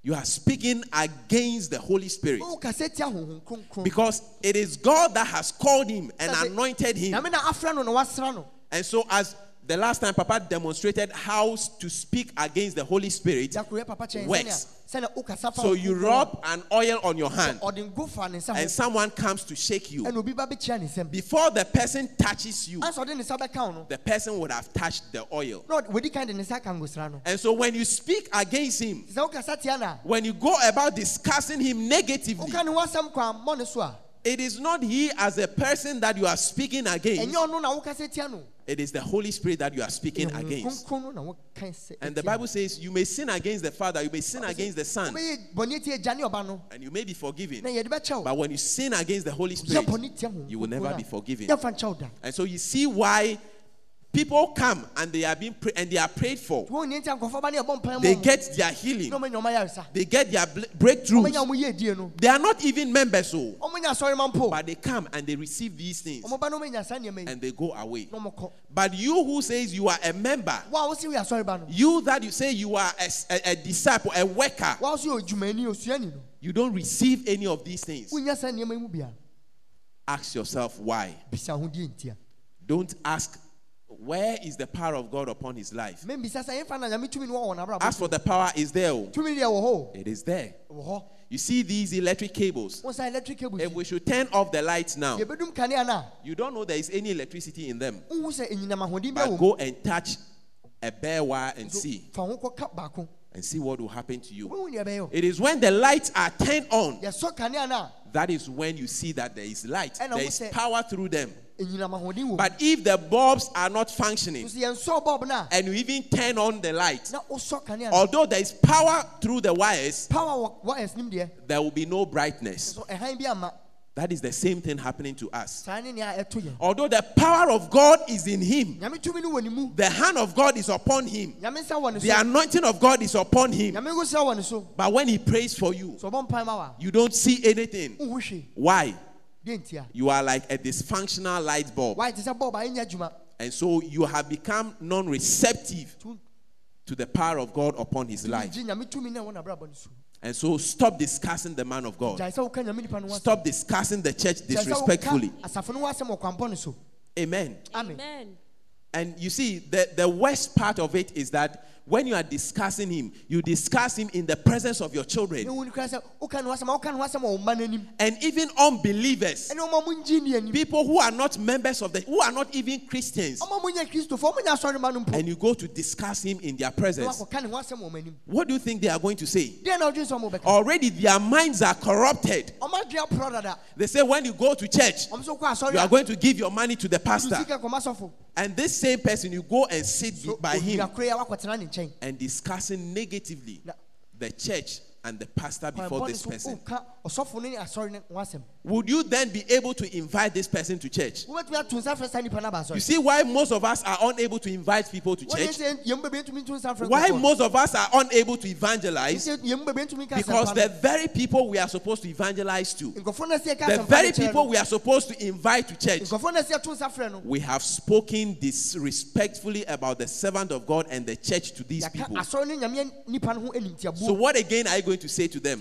You are speaking against the Holy Spirit. wokasɛ tia honhom kronkron Because it is God that has called him and anointed him. nyame na afra no na wasra no And so, as the last time Papa demonstrated how to speak against the Holy Spirit. Works. sɛnea sɛnea wokasa fa So you rub an oil on your hand, ɔde ngo fa and someone comes to shake you. ɛna obi ba bɛkyia ne nsɛm Before the person touches you, ansa ɔde ne nsa bɛka the person would have touched the oil. na ɔde- wɔdi kan de ne nsa ka ngosra no And so when you speak against him, sɛ wokasa tia no a when you go about discussing him negatively, woka ne ho asɛm kwan mmɔ ne so a it is not he as a person that you are speaking against, ɛnyɛ ɔno na wokasa tia no it is the Holy Spirit that you are speaking against. Kronkron no na woka sɛ And the. Bible says, You may sin against the Father, you may sin against the Son, wobɛyɛ bɔne tie agya ne ɔba no and you may be forgiven. na yɛde bɛkyɛ wo But when you sin against the Holy Spirit, bɔne tia Honhom you will never be forgiven. yɛmfa nkyɛ wo da And so you see why people come and they are being pra- and they are prayed for. They get their healing. They get their bl- breakthroughs. They are not even members, so mpo but they come and they receive these things and they go away. But you who says you are a member, a you that you say you are a disciple, a worker, yɛ odwumani osuani no you don't receive any of these things. Ask yourself why. Don't ask where is the power of God upon his life. membisa sɛ yɛmfa na nyame tumi no wɔ wɔ As for the power, is there. oh. tumi deɛ wɔ hɔ It is there. o, wɔ hɔ You see these electric cables. electric cable If we should turn off the lights now, yɛbɛdum kanea na you don't know there is any electricity in them. wohu sɛ enyinam ahoɔden bi But go and touch a bare wire and see fa ho kɔka baako and see what will happen to you. wohu deɛ ɛbɛyɛ o It is when the lights are turned on yɛsɔ kanea na that is when you see that there is light, And there is power through them. Enyinam ahoɔden wɔ mu. But if the bulbs are not functioning so yɛnsɔ bulb na. and you even turn on the light, na wosɔ kanea na although there is power through the wires, power wɔ wires nim deɛ there will be no brightness. so eh, ɛhan bi ama. That is the same thing happening to us. saa ne nea ɛto yɛn Although the power of God is in him, nyame tumi no wɔ ne mu. the hand of God is upon him, nyame nsa wɔ ne the anointing of God is upon him. nyame nkosia wɔ ne so. But when he prays for you, so ɔbɔ mpae ma wa. you don't see anything. Why? Deɛ ntia You are like a dysfunctional light bulb. wayɛ te sɛ bulb a ɛnyɛ adwuma And so you have become non receptive to the power of God upon his life. gye nyame tumi na ɛwɔ n'abrabɔ no so And so stop discussing the man of God. gyae sɛ woka nyame nipa no ho asɛm. Stop discussing the church Gyae sɛ woka disrespectfully. asafo no ho asɛm wɔ kwampɔ no so Amen. amen Amen. And you see, the, the worst part of it is that when you are discussing him, you discuss him in the presence of your children. Ɛhu no kora sɛ woka ne ho asɛm a woka ne ho asɛm wɔ wo mma no anim and even unbelievers, ɛne ɔma mo ngye nni anim people who are not members of the, who are not even Christians, ɔma mo nyɛ kristofoɔ ɔmo nyɛ asɔre ma no mpo and you go to discuss him in their presence. wakɔka ne ho asɛm wɔ ɔmo anim What do you think they are going to say? deɛ na wodwene sɛ ɔmo bɛka Already their minds are corrupted. ɔma adwene aporɔ dada They say when you go to church, ɔmo so kɔ you are going to give your money to the pastor, sika kɔma sɔfo and this same person you go and sit by him owura kora a wakɔtena ne nkyɛn and discussing negatively the church and the pastor before this so person. Woka ɔsɔfo no ne asɔre no ho asɛm Would you then be able to invite this person to church? wobɛtumi ato nsa frɛ saa nipa no aba You see why most of us are unable to invite people to church? sɛ yɛmu bɛbi ntumi nto nsa frɛ Why most of us are unable to evangelize? Sɛ yɛmu bɛbi ntumi ka Because the very people we are supposed to evangelize to, nkurɔfoɔ no sɛ yɛka the very people we are supposed to invite to church, nkurɔfoɔ no sɛ yɛto nsa frɛ no we have spoken disrespectfully about the servant of God and the church to these people. asɔre no nyame nipa no ho So, what again are you going to say to them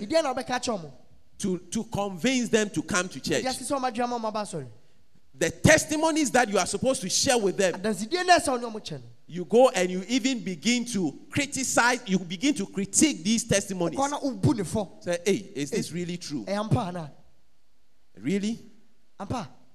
deɛ na wobɛka kyerɛ mo to, to convince them to come to church? deɛ ase sɛ ɔmadwea ma ɔmaba asɔre The testimonies that you are supposed to share with them, adansidie no ɛsɛ ɔne ɔmo kyɛ no you go and you even begin to criticize, you begin to critique these testimonies. kɔ na wobu ne fɔ Say, hey, is this eh, really true? Eh, ampa Really?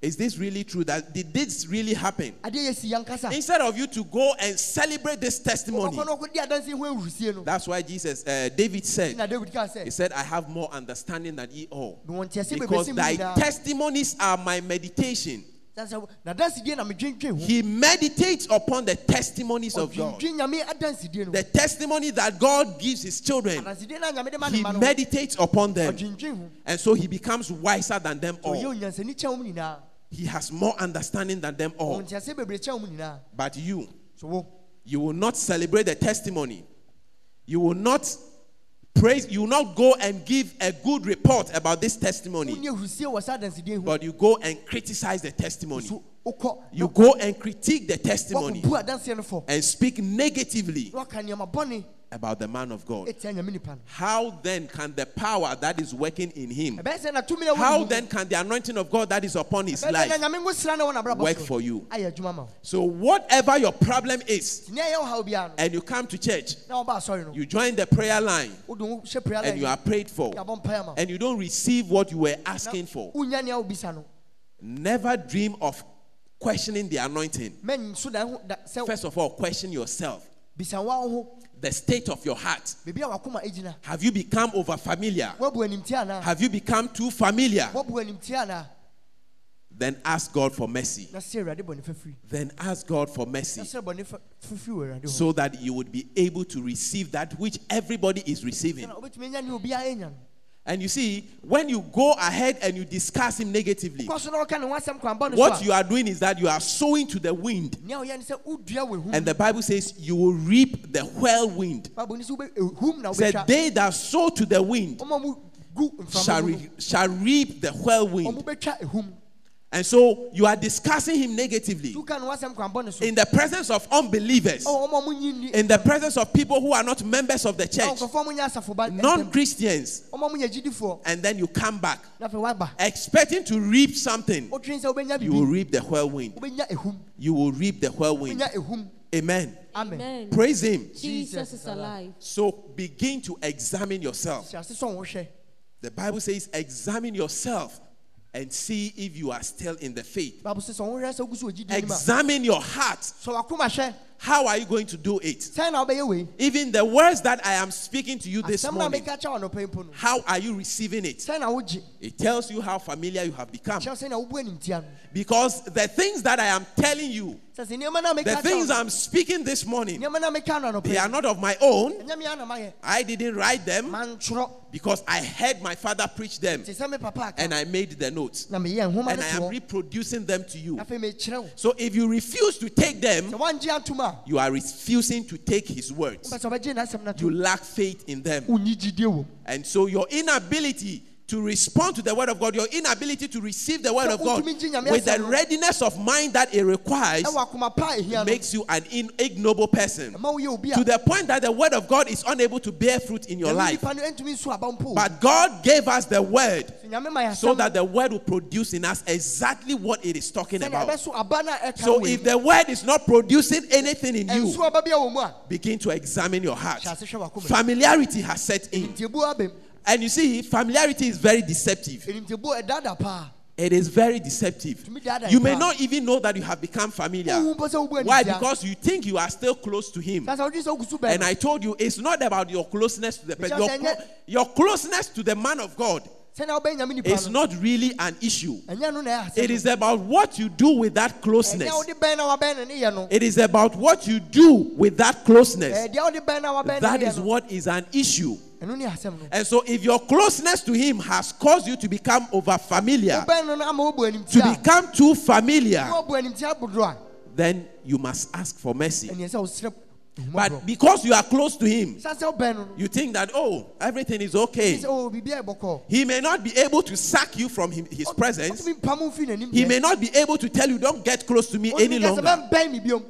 Is this really true? That did this really happen? adeɛ yɛsi yankasa Instead of you to go and celebrate this testimony, ɔkɔ na ɔkɔdi adansi ho awurusie no that's why Jesus, uh, David said, na david ka He said, I have more understanding than ye all. na wɔn ntease Because thy testimonies are my meditation. sɛ na adansidie na medwendwen ho He meditates upon the testimonies of God. ɔdwendwen nyame adansidie no The testimony that God gives his children, adansidie na nyame de ma ne he meditates upon them. And so he becomes wiser than them all. Onyansani kyɛn mu nyinaa He has more understanding than them all. wɔn ntease bebree kyɛn mu nyinaa. But you, you will not celebrate the testimony. You will not praise, you will not go and give a good report about this testimony, wonni awurusie wɔ saa adansidie ho but you go and criticize the testimony. You go and critique the testimony. Wakobu adanseɛ no fɔ. And speak negatively na waka nneɛma bɔne about the man of God. ɛtia nyame nipa no How then can the power that is working in him, ɛbɛyɛ sɛ na tumi no how then can the anointing of God that is upon his ɛbɛyɛ sɛ na life nyame ngo sira no wɔ n'abrabɔ work for you? ayɛ adwuma ma wo So, whatever your problem is, nti nea ɛyɛ wo haw biara no and you come to church, na wɔba asɔre no. you join the prayer line, wode wo hyɛ prayer and you are prayed for, yɛabɔ mpaeɛ ma. wo. and you don't receive what you were asking for, wonya nea wobisa no. Never dream of questioning the anointing. mɛnso da ho da sɛ First of all, question yourself, bisa wa wo ho the state of your heart. baabi a wakoma gyina Have you become over familiar? woabu animtie anaa Have you become too familiar? woabu animtie anaa Then ask God for mercy. na sɛ awurade bɔne fafiri Then ask God for mercy sɛ bɔne fa- fafiri wɔ awurade hɔ so that you would be able to receive that which everybody is receiving. Na wobɛtumi anya ne obiara ɛnya no And you see, when you go ahead and you discuss him negatively, kɔ so na wɔka ne ho asɛm kwan bɔne what you are doing is that you are sowing to the wind. a nea woyɛ ne sɛ wodua wɔ ehum And the Bible says you will reap the whirlwind. bible ne sɛ wobɛ ehum na It Said they that sow to the wind gu shall, re- shall reap the whirlwind. Ɔmo bɛtwa ehum And so you are discussing him negatively woka ne ho asɛm kwan bɔne so in the presence of unbelievers, oh, ɔwɔ ɔma mo nyi nni in the presence of people who are not members of the oh, church, nkurɔfoɔ mo nyɛ asafo ba ntɛm non Christians, ɔma mo nyɛ gyidifoɔ and then you come back na afei woaba expecting to reap something. wotwene sɛ wobɛnya You will reap the whirlwind. You will reap the whirlwind. Amen. amen Amen. Praise Him. Jesus is alive. So begin to examine yourself. hyɛ ase sɛ ɔho hwɛ The Bible says, examine yourself and see if you are still in the faith. bible sɛ sɛ ɔho hwɛ sɛ wogu so wɔ gyidi nim a Examine your heart. sɛ wakoma hwɛ How are you going to do it? sɛn na wobɛyɛ wei Even the words that I am speaking to you this morning, meka kyɛ wɔ anɔpa yi mpo no how are you receiving it? sɛn na wogye It tells you how familiar you have become. kyerɛ sɛ na wobu animtia no Because the things that I am telling you, sɛ sɛ nneɛma no a the things I'm speaking this morning, nneɛma no a meka no anɔpa they are not of my own. ɛnyɛ me ana mayɛ I didn't write them because I heard my father preach them te sɛ me papa aka. and I made the notes. na meyɛ nhoma And I am reproducing them to you. afei mekyerɛ wo So if you refuse to take them, sɛ woangye atom you are refusing to take his words. wopɛ sɛ wobɛgye n'asɛm no You lack faith in them. wonni gyidie wɔ mu And so your inability to respond to the word of God, your inability to receive the word of God with the readiness of mind that it requires ɛwɔ akoma pa a ɛhia no makes you an in- ignoble person. ɛma woyɛ obi a To the point that the word of God is unable to bear fruit in your life. nipa no ɛntumi nso aba mpo But God gave us the word Sɛ nyame ma yɛ so that the word will produce in us exactly what it is talking about. ɛbɛso aba no a ɛka So if the word is not producing anything in you, ɛnso aba bi a wɔ mu a begin to examine your heart. hyɛ ase hwɛ wakoma Familiarity has set in. And you see, familiarity is very deceptive. nimtiebu ɛdada paa It is very deceptive. You may not even know that you have become familiar. wohu mpo sɛ wobu Why? Because you think you are still close to Him. sɛ sɛ wodwe sɛ wogu so And I told you, it's not about your closeness to the person. Your, your closeness to the man of God sɛnea wobɛyɛ nyame nipa is no not really an issue. ɛnyɛ no na ɛyɛ It is about what you do with that closeness. ɛnyɛ wode bɛn na wabɛn no ne yɛ no It is about what you do with that closeness. ɛɛ deɛ wode bɛn na wabɛn no That is what is an issue. ɛno ne asɛm no And so, if your closeness to Him has caused you to become over familiar, wobɛn no no ama wobu to become too familiar, a wobu animtia bodoro a then you must ask for mercy. Ɛneɛ sɛ wosrɛ But because you are close to Him, sɛ sɛ wobɛn no no you think that, oh, everything is okay. sɛ o biribia ɛbɔkɔ He may not be able to sack you from him, His presence. ɔtumi mpam wo mfiri n'anim He may not be able to tell you, don't get close to me any longer. bɛmbɛn me biom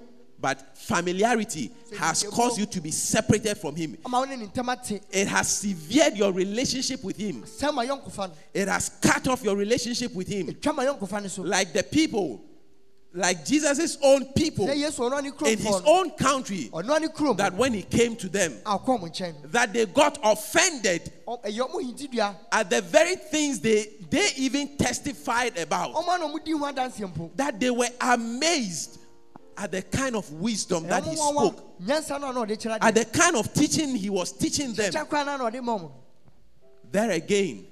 But familiarity has caused you to be separated from Him. ama wo ne ne ntam ate It has severed your relationship with Him. sɛ ma yɔnkofa no It has cut off your relationship with Him. ɛtwa ma yɔnkofa no so Like the people, like Jesus' own people sɛ yesu ɔno ane in His own country, ɔno ane kurom that when He came to them, akɔ mo nkyɛn no that they got offended Ɔ- ɛyɛ ɔmo hintidua at the very things they, they even testified about. ɔmo ana ɔmo di ho adanseɛ mpo. That they were amazed at the kind of wisdom that He Ɛyɛ ɔmo nwanwa spoke. nyansa no a na ɔde kyerɛ at the kind of teaching he was teaching them, kyɛ koraa na na ɔde ma ɔmo there again,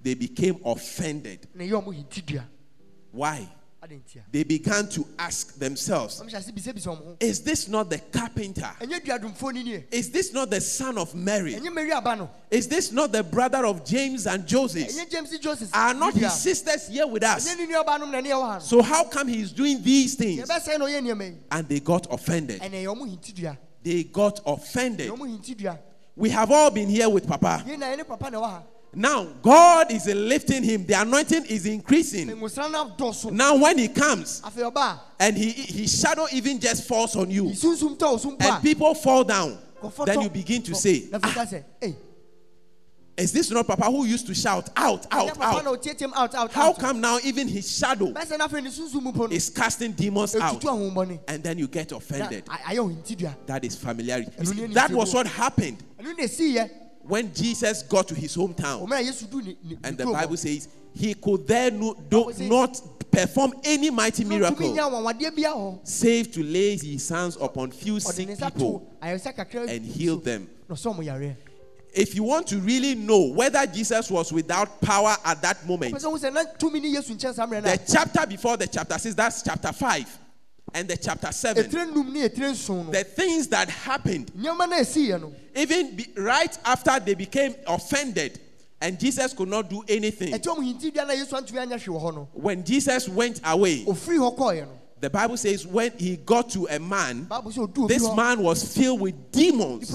they became offended. na ɛyɛ ɔmo hintidua Why? They began to ask themselves, ɔmo hyɛ ase bisabisa ɔmo ho Is this not the carpenter? ɛnyɛ duadumfoɔ ni nie Is this not the son of Mary? ɛnyɛ mary aba no Is this not the brother of James and Joseph? ɛnyɛ james joseph Are not his sisters here with us? ɛnyɛ ne nuabanom na ne yɛwɔ ha no So, how come he is doing these things? yɛbɛsɛe na ɔyɛ nneɛma yi And they got offended. ɛnɛ ɛyɛ ɔmo hintidua They got offended. We have all been here with Papa. Yɛn na yɛne papa na ɛwɔ ha Now, God is lifting him, the anointing is increasing. ngosra no dɔso Now, when he comes, and he his shadow even just falls on you. Sunsum tɔ wo so mpo and people fall down. Then you begin to say, na afei ka sɛ Is this not Papa who used to shout out, out, out? out out How come now even his shadow bɛsɛ na afei ne sunsun mu po no is casting demons out? And then you get offended. a- ayɛ ohun ti dua That is familiarity. You And see, when you that was what happened ɛnu na esi yɛ when Jesus got to his hometown. ɔmɛ na yesu du ne ne And the Bible says he could there no, do, not perform any mighty miracle nya anwanwadeɛ bia hɔ save to lay his hands upon few sick ne nsa to people and heal them. na ɔsɛ ɔmo yareɛ If you want to really know whether Jesus was without power at that moment, ɔpɛ sɛ ɔmo sɛ na tumi ne yesu nkyɛn saa mmerɛ na the chapter before the chapter 6, that's chapter 5, and the chapter 7, etire num ne etire nson no. The things that happened, nneɛma na esi yɛ no. Even be, right after they became offended and Jesus could not do anything, ɛti ɔmo hinti dua na yesu antumi anya hwee wɔ hɔ no. When Jesus went away, ofiri hɔ kɔɔɛ no. the Bible says when he got to a man, baabu sɛ odu obi this man was filled with demons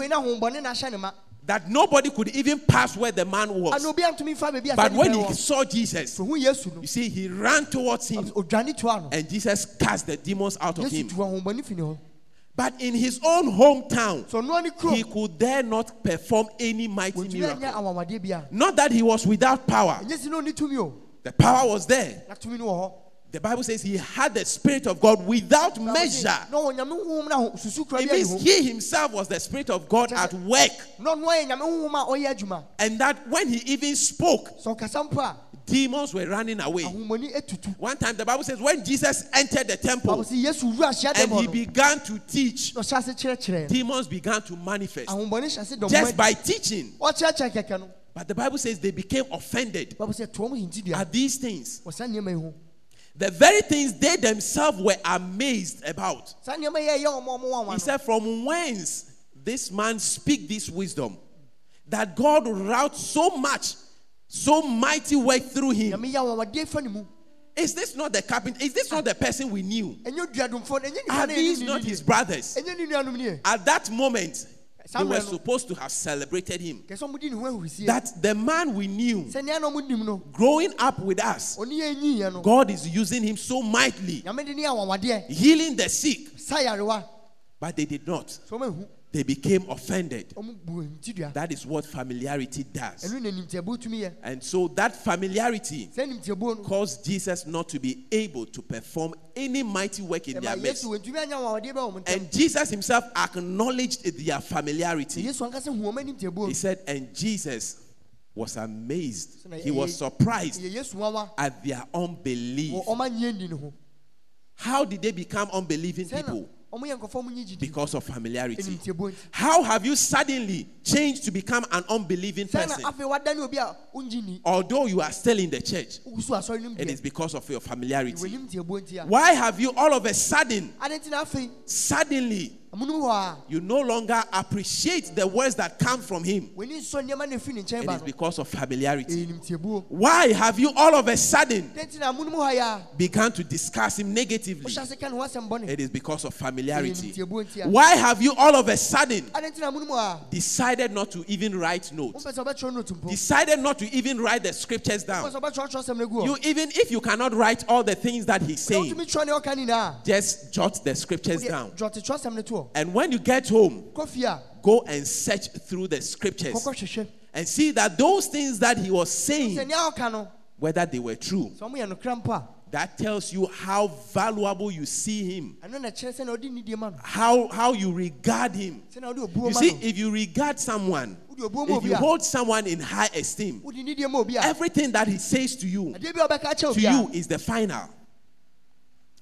nipa yi na ahombɔne na ahyɛ ne ma that nobody could even pass where the man was. obi antumi nfa beebi a But when he saw Jesus, so hu yesu no. you see, he ran towards him. Odwane toa no and Jesus cast the demons out of him. tu ahombɔne fi ne hɔ. But in his own hometown, he could dare not perform any mighty miracle. Not that he was without power, ɛnyɛ si na ɔni tumi o. The power was there. Na tumi no wɔ hɔ The Bible says he had the Spirit of God without measure. na ɔnyame honhom na susu kura It means he himself was the Spirit of God at work. na ɔno ayɛ nyame honhom a ɔyɛ adwuma And that when he even spoke, demons were running away. One time the Bible says when Jesus entered the temple sɛ yesu wura ahyia dɛm and he began to teach, na ɔhyɛ ase kyerɛkyerɛ demons began to manifest ahombɔne hyɛ ase dɔm just by teaching. ɔkyerɛkyerɛ kɛkɛ no But the Bible says they became offended baabu sɛ toɔ mo hinti dua at these things. The very things they themselves were amazed about. saa nneɛma yi a ɛyɛ ɔmo ɔmo wanwa He said, From whence this man speak this wisdom? That God wrought so much, so mighty work through him. nyame yɛ anwanwadeɛ fa ne mu Is this not the carpenter? Is this not the person we knew? ɛnyɛ duadomfoɔ no ɛnyɛ nipa Are these not his brothers? ɛnyɛ ne nuanom nie At that moment, they were supposed to have celebrated him. kɛ sɛ ɔmo di ne ho That the man we knew, sɛ nea na ɔmo nim no growing up with us, ɔne yɛ nyiiɛ God is using him so mightily, nyame de ne yɛ anwanwadeɛ healing the sick, but they did not. Sɛ ɔmo ehu They became offended. ɔmo bu hinti dua That is what familiarity does. ɛno na nimtiabuo tumi yɛ And so that familiarity sɛ nimtiabuo no caused Jesus not to be able to perform any mighty work in their midst. yesu wɔntumi anya anwanwadeɛ bɛ wɔ ɔmo ntam And Jesus himself acknowledged their familiarity. yesu ankasa hu ɔmo nimtiabuo He said, and Jesus was amazed. He was surprised ɛyɛ yesu wawa at their unbelief. wɔ ɔmo anyɛ ni ne ho How did they become unbelieving people? Ɔmo yɛ nkɔfɔ ɔmo nyi gyidi Because of familiarity. How have you suddenly changed to become an unbelieving person? afei wadane obi a ongyi ni Although you are still in the church, wogusu asɔre no mu it is because of your familiarity. nimtiabuo nti a Why have you all of a sudden, ade nti na afei suddenly, amunum hɔ a you no longer appreciate the words that come from him? w'ani nsɔ nneɛma na efi ne nkyɛn It ba is no because of familiarity. Why have you all of a sudden ade nti na amunum hɔ yɛ a begun to discuss him negatively? wohyɛ ase ka ne ho asɛm bɔne It is because of familiarity. nimtiabuo nti a Why have you all of a sudden ade nti na amunum hɔ a decided not to even write notes? wompɛ sɛ wobɛtwerɛ no tumpo Decided not to even write the scriptures down. sɛ wobɛtwerɛtwerɛ asɛm no gu You even if you cannot write all the things that he's saying, wotumi twerɛ ne ɔka nyinaa just jot the scriptures down. Dwɔtetwerɛ asɛm no to hɔ And when you get home, kɔ fie a go and search through the scriptures and see that those things that he was saying, nea ɔka no. whether they were true. sɛ ɔmo yɛ nokora That tells you how valuable you see him, ɛno na kyerɛ sɛ na ɔde nidie ma no. How how you regard him. sɛ na ɔde obuo You see, if you regard someone, wode obuo ma if you hold someone in high esteem, wode nidie ma obi a. everything that he says to you, adeɛ bi a ɔbɛka kyɛ to you is the final.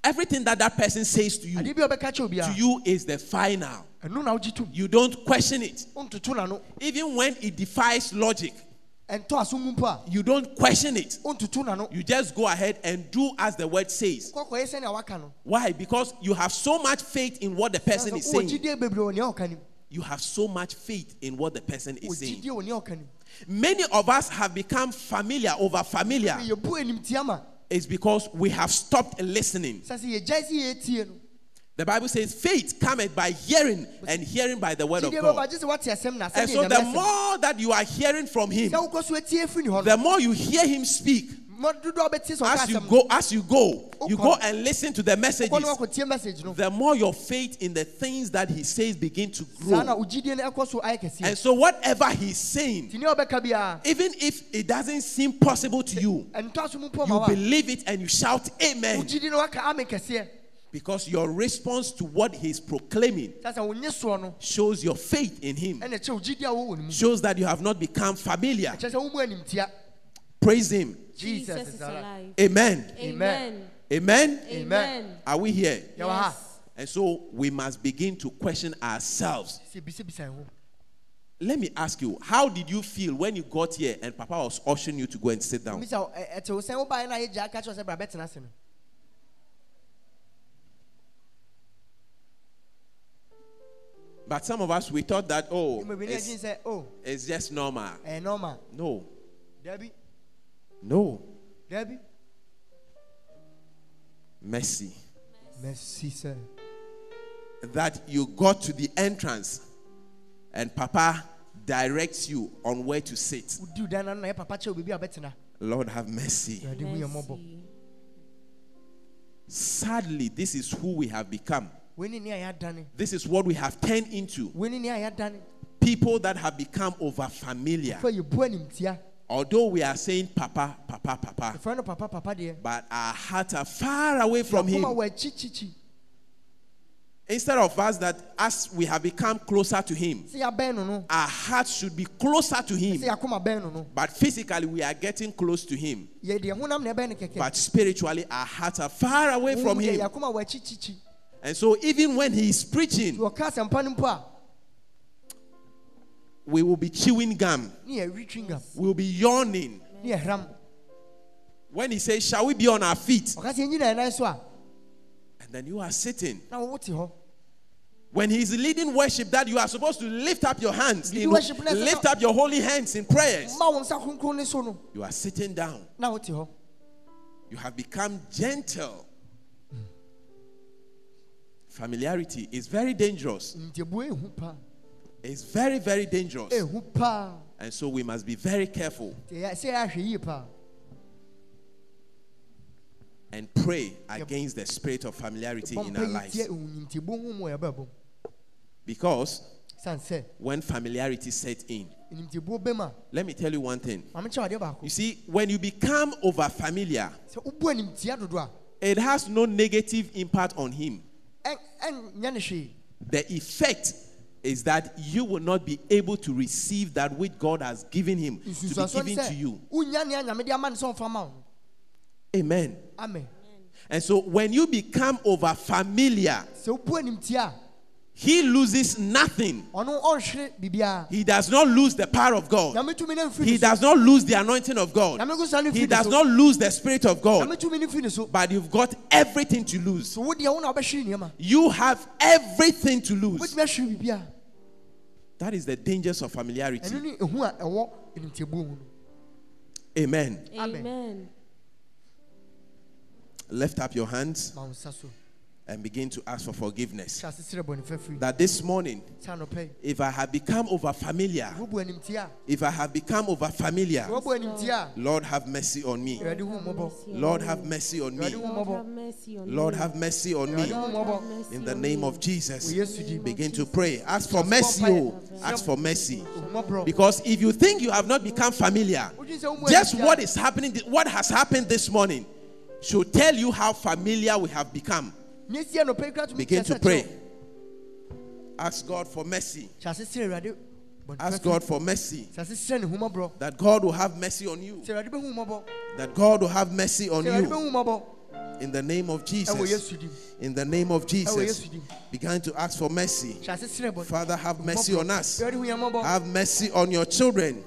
Everything that that person says to you, adeɛ bi a ɔbɛka kyɛ obi a to you is the final. ɛno na wogye tom You don't question it. Even when it defies logic, ɛntɔ aso mu mpo a you don't question it. You just go ahead and do as the word says. kɔkɔyɛ sɛnea waka no Why? Because you have so much faith in what the person is saying. gyidie bebree wɔ nea ɔka nim You have so much faith in what the person is saying. gyidie wɔ nea ɔka nim Many of us have become familiar over familiar. Yɛbu animtia ma It's because we have stopped listening. sɛ sɛ yɛgyae sɛ yɛtie no The Bible says faith cometh by hearing and hearing by the word of God. bɛba gye sɛ wate asɛm na And so the more that you are hearing from him, sɛ wokɔ so atie firi ne hɔ the more you hear him speak, As you go, as you go, you go and listen to the messages. The more your faith in the things that he says begin to grow. And so whatever he's saying, even if it doesn't seem possible to you, you believe it and you shout amen. Because your response to what he's proclaiming shows your faith in him. Shows that you have not become familiar. Praise him. Jesus is alive. Amen. Amen. Amen. Amen. Are we here? Yes. And so we must begin to question ourselves. Let me ask you, how did you feel when you got here and Papa was ushering you to go and sit down? But some of us we thought that oh, it's, oh, it's just normal. eh, normal. No, Debbie, no, Debbie. mercy. Merci, sir. That you got to the entrance and Papa directs you on where to sit. Wodi dan na na papa che obi abetena. Lord have mercy. Awurade hu yɛ mmɔbɔ. Mercy. Sadly, this is who we have become. Wei ne nea yɛadane. This is what we have turned into. Wei ne nea yɛadane. People that have become over familiar. Fa yɛbu animtia. Although we are saying Papa, Papa, Papa, Yɛfrɛ no papa papa deɛ. but our hearts are far away from Him. Akoma wɔ akyi kyikyi. Instead of us that as we have become closer to Him, Sɛ yɛabɛn no no. our hearts should be closer to Him. Sɛ yɛakoma bɛn no no. But physically, we are getting close to Him. Yɛ deɛ honam na ɛbɛn no kɛkɛ. But spiritually, our hearts are far away from Him. yɛakoma wɔ akyi kyikyi. And so, even when He is preaching, we will be chewing gum, ne yɛwe chewing-gum, we will be yawning. When He says, Shall we be on our feet? Ɔka sɛ yɛnyina yɛn nan so a, And then you are sitting. na wote hɔ. When He's leading worship, that you are supposed to lift up your hands, in- lift up your holy hands in prayers. Ma wo nsa kronkron ne so no, You are sitting down. na wote hɔ. You have become gentle. Familiarity is very dangerous. It's very, very dangerous. Eh, and so we must be very careful Nti yɛ- Sɛ yɛahwɛ yie paa. and pray against the spirit of familiarity in our lives. tie ehu ntiabu ho mu wɔ yɛbɛbɔ mu. Because when familiarity sets in, ntiabu bɛm a, let me tell you one thing. maame kyerɛ adeɛ baako. You see, when you become over familiar, Sɛ wobu animtia dodo a, it has no negative impact on him. ɛn- ɛnyɛ ne hwee. The effect is that you will not be able to receive that which God has given him to be given to you. wonya nea Nyame de ama ne sɛ ɔmfa ma wo. Amen. Amen. And so when you become over familiar, Sɛ wobu animtia he loses nothing. a, ɔno ɔnhwere biribiara. He does not lose the power of God. Nyame tumi ne mfiri He does not lose the anointing of God. Nyame nkosa ne He does not lose the spirit of God. Nyame tumi ne mfiri ne so. But you've got everything to lose. So wo deɛ wo na wobɛhwere nneɛma. You have everything to lose. Wobɛtumi ahwere biribiara. That is the dangers of familiarity. ɛno ne ɛhu a ɛwɔ animtiabuo mu no Amen. Amen. Amen. Lift up your hands ma wo nsa so and begin to ask for forgiveness. hyɛ ase serɛ bɔnefa firi That this morning, sɛ anɔpɛ yi if I have become over familiar, wobu animtia a if I have become over familiar, sɛ wobu animtia a Lord have mercy on me. awurade hu mmɔbɔ Lord have mercy on me. Lord, have mercy on me. have mercy on awurade me. hu Lord, have mmɔbɔ mercy In the name of Jesus. wɔ yesu din Begin to pray. Oh. Ask for mercy. Oh. Ask for mercy. Because if you think you have not become familiar, wodwene sɛ wobu just what is happening, what has happened this morning should tell you how familiar we have become. Ne sie anɔpɛ yi kora tumi Begin to pray. Ask God for mercy. hyɛ ase serɛ awurade Ask. God for mercy. hyɛ ase serɛ ne hu mmɔborɔ That God will have mercy on you. sɛ awurade bɛhu mmɔbɔ That God will have mercy on you. In the name of Jesus. In the name of Jesus. Begin to ask for mercy. hyɛ ase serɛ bɔne Father, have mercy on us. awurade hu yɛn mmɔbɔ Have mercy on your children.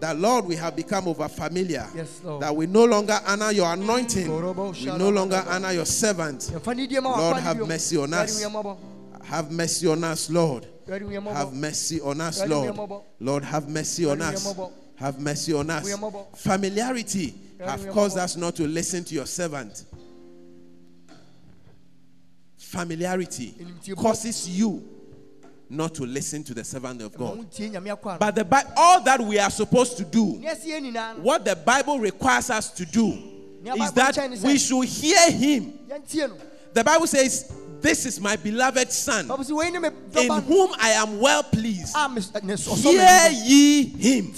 That Lord, we have become over familiar. Yes, Lord. That we no longer honor your anointing. We no longer honor your servant. yɛmfa ne die ma Lord, have mercy on us. hu yɛn mmɔbɔ Have mercy on us, Lord. awurade hu yɛn mmɔbɔ Have mercy on us, Lord, Lord. we are mobile. Lord, have mercy on Lord, we are us. Have mercy on us. We are mobile. Familiarity have caused us not to listen to your servant. Familiarity causes you not to listen to the servant of God. wontie nyame akɔ ano But the Bi- all that we are supposed to do, ne ɛsi yɛ nyinaa no what the Bible requires us to do, is that kyerɛ ne sɛ- we should hear Him. The Bible says, "This is my beloved Son, ɔbɛ sɛ wei ne me in whom I am well pleased. a me- ne ɔsɔ Hear ye Him."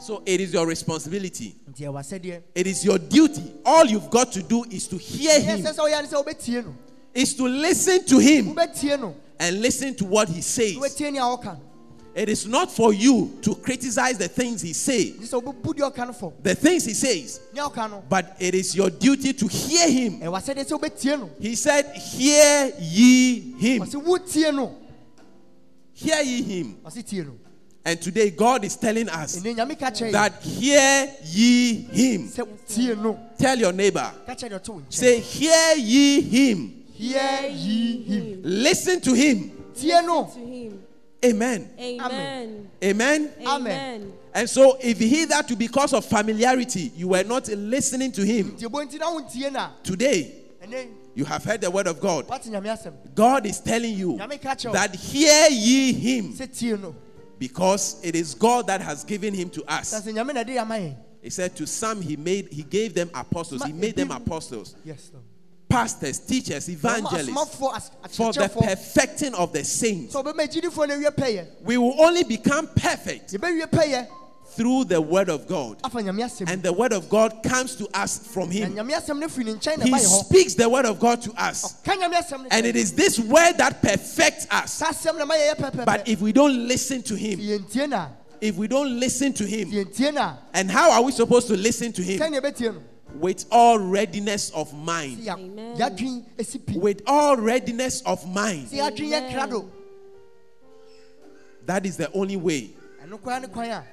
So it is your responsibility. nti ɛwɔ asɛdeɛ It is your duty. All you've got to do is to hear Him, ɛsɛ sɛ woyɛ ne sɛ wobɛtie no is to listen to Him and listen to what He says. wobɛtie nea ɔka It is not for you to criticize the things He says, nti sɛ wobɛbu deɛ ɔka no fɔ the things He says, but it is your duty to hear Him. ɛwɔ asɛdeɛ sɛ wobɛtie He said, Hear ye Him. ɔse wotie no Hear ye Him. ɔse tie no And today, God is telling us ɛnɛ nyame ka kyerɛ yɛ that hear ye Him. sɛ tie no Tell your neighbor, ka kyerɛ deɛ ɔte wo nkyɛn say, Hear ye Him. Hear ye him Listen to Him. tie no To him. Amen. Amen. Amen. Amen. And so, if he that to because of familiarity, you were not listening to him nti ɛbɔ nti na wontie no a today, you have heard the word of God. woate nyame asɛm God is telling you nyame ka kyerɛ wo that hear ye him sɛ tie no because it is God that has given him to us. sɛ nyame na de ama yɛn He said to some he made he gave them apostles. He made them apostles, yes Lord. Pastors, teachers, evangelists for the perfecting of the saints. sɛ ɔbɛma agyidifoɔ no We will only become perfect through the word of God. afa nyame asɛm And the word of God comes to us from him. nyame asɛm no firi ne nkyɛn na He ɛba yɛ hɔ speaks the word of God to us. ka nyame asɛm no And it is this word that perfects us. But if we don't listen to him, yɛntie no a if we don't listen to him, yɛntie no a and how are we supposed to listen to him? Sɛneɛ yɛbɛtie no With all readiness of mind. Amen. yɛadwen asi pi With all readiness of mind. sɛ yɛadwen yɛ krado That is the only way ɛno koraa ne kwan a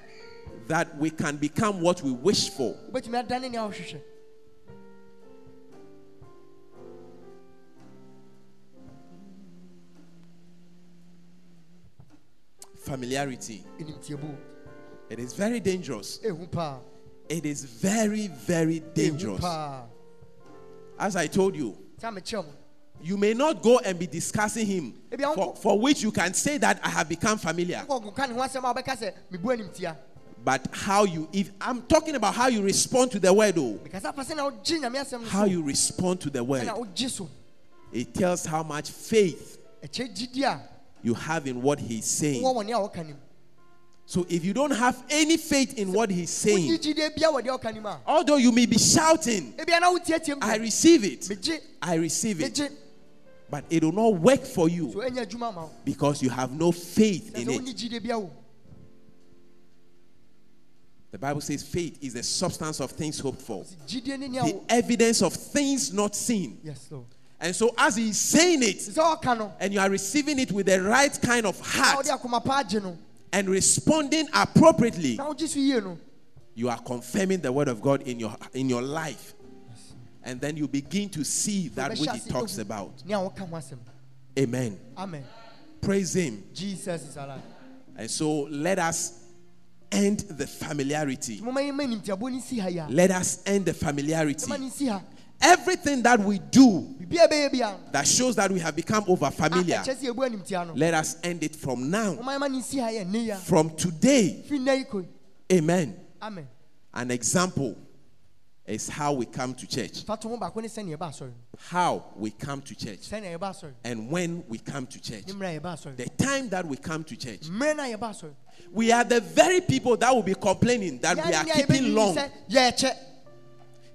that we can become what we wish for. wobɛtumi adane nea wohwehwɛ Familiarity. ɛnimtiebu It is very dangerous. Eh, It is very, very dangerous. As I told you, sɛ mekyerɛ mo you may not go and be discussing him, for, for which you can say that I have become familiar. wokɔkɔka ne ho asɛm a wobɛka sɛ mebu animtia But how you, if I'm talking about how you respond to the word, oh, mekasa fa sɛ na wogye nyame asɛm no how you. respond to the word, ɛna wogye so. It tells how much faith ɛkyɛ gyidi a you have in what he's saying. So if you don't have any faith in what he's saying, gyidie bia wɔ deɛ wɔka nim a although you may be shouting, ebia na wotiatie I receive it, I receive it, but it will not work for you ɛnya adwuma ma wo because you have no faith in it. gyidie bia wo. The Bible says faith is the substance of things hoped for, gyidie ne nea the evidence of things not seen. yes lord. And so, as he's saying it, sɛ sɛ ɔka no and you are receiving it with the right kind of heart wode akoma pa agye no and responding appropriately, na wogye so yie no you are confirming the word of God in your in your life. And then you begin to see that which he talks about. nea wɔka ho asɛm Amen. amen Praise him. jesus is alive And so let us end the familiarity. moma yɛma nimtiaboɔ no si ha yi a Let us end the familiarity. Ɛma no si ha Everything that we do biribia ɛbɛyɛ bia no that shows that we have become over familiar, ah, ɛkyɛ sɛ yɛbu animtia no let us end it from now. moma yɛma no si ha yɛ nnɛ yi a From today. firi nnɛ yi koi Amen. amen An example is how we come to church. fa to ho baako ne sɛnea yɛba asɔre no How we come to church. sɛnea yɛba asɔre And when we come to church. ne mmerɛ a yɛba asɔre The time that we come to church. mmerɛ no a yɛba asɔre We are the very people that will be complaining that we are keeping long.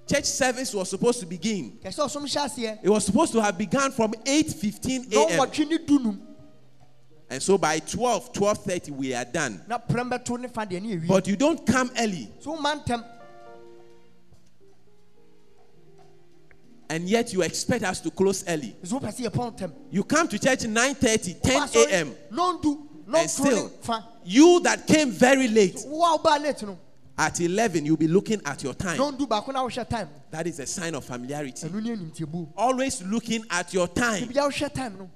Church service was supposed to begin. kɛ sɛ ɔsom hyɛ aseɛ It was supposed to have begun from 8:15 a.m. ɔwɔtwe ne dunum And so by 12, 12:30 we are done. na prɛm bɛto ne fa deɛ ne yɛwie But you don't come early, so woma ntɛm and yet you expect us to close early. nso wopɛ sɛ yɛpɔn ntɛm You come to church 9:30, 10 a.m. And still, you that came very late wo a wobaa late no at 11, you'll be looking at your time. nɔndu baako na wohwɛ time That is a sign of familiarity. ɛno ne animtiabuo Always looking at your time. bibia wohwɛ time no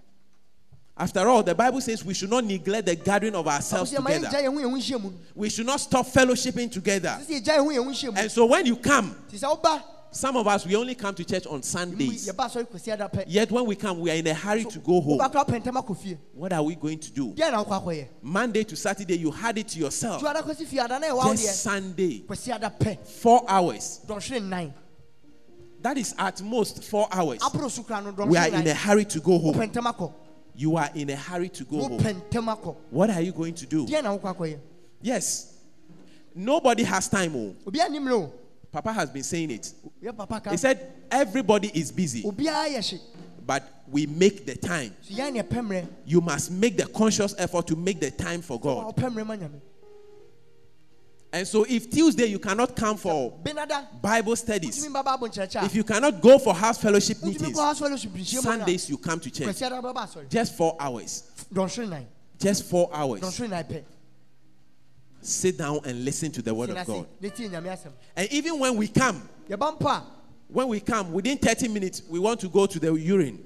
After all, the Bible says we should not neglect the gathering of ourselves sɛ ma yɛgya together. yɛn ho yɛn ho nhyia mu no We should not stop fellowshipping together. sɛ sɛ yɛgya yɛn ho yɛn ho nhyia mu And so when you come, nti sɛ woba Some of us, we only come to church on Sundays. yɛba asɔre kwasi ada pɛ Yet when we come, we are in a hurry to go home. wobakora pɛ ntɛm akɔ fie What are we going to do? deɛ na wokɔ akɔyɛ Monday to Saturday, you had it to yourself. tu ada kɔsi fie ada na ɛwɔ wo Just Sunday, kwasi ada pɛ four hours. That is at most four hours. aporo so kora no We are in a hurry to go home. wopɛ ntɛm akɔ You are in a hurry to go home. wopɛ ntɛm akɔ What are you going to do? deɛ na wokɔ akɔyɛ Yes. Nobody has time. Oh. Obiara nim no Papa has been saying it. He said everybody is busy, obiara yɛ hye but we make the time. so yɛn ne You must make the conscious effort to make the time for God. ɔpɛ mmerɛ ma nyame And so if Tuesday you cannot come for Bible studies, wotumi ba bible nkyerɛkyerɛ if you cannot go for house fellowship meetings, kɔ asɔre so pinhyia mu a Sundays you come to church. kwasi ada bɛba asɔre Just four hours. Just four hours. Dɔnhwere nnan pɛ Sit down and listen to the word of God. ne tie nyame asɛm And even when we come, when we come, within 30 minutes, we want to go to the urine.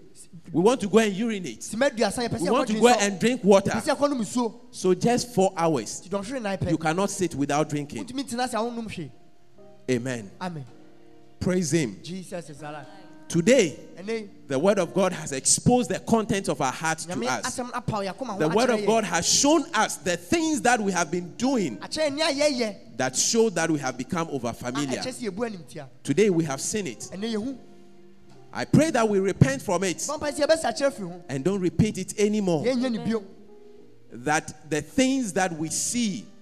We want to go and urinate. sima aduasa yɛpɛ We want to go and drink water. yɛpɛ sɛ yɛkɔ nom nsuo So just four hours. nti dɔnhwere nnan You cannot sit without drinking. wotumi tena ase a wonom hwee Amen. amen Praise Him. jesus is alive Today, the Word of God has exposed the content of our hearts to us. asɛm apaw yɛakoma ho The Word of. God has shown us the things that we have been doing akyerɛ ni a yɛyɛ that show that we have become over familiar. ɛkyɛ sɛ yɛbu animtia Today, we have seen it. I pray that we repent from it bɔmpa sɛ yɛbɛsa kyerɛ firi ho and don't repeat it anymore. yɛnyɛ ne bio That the things that we see sɛnea yɛhu no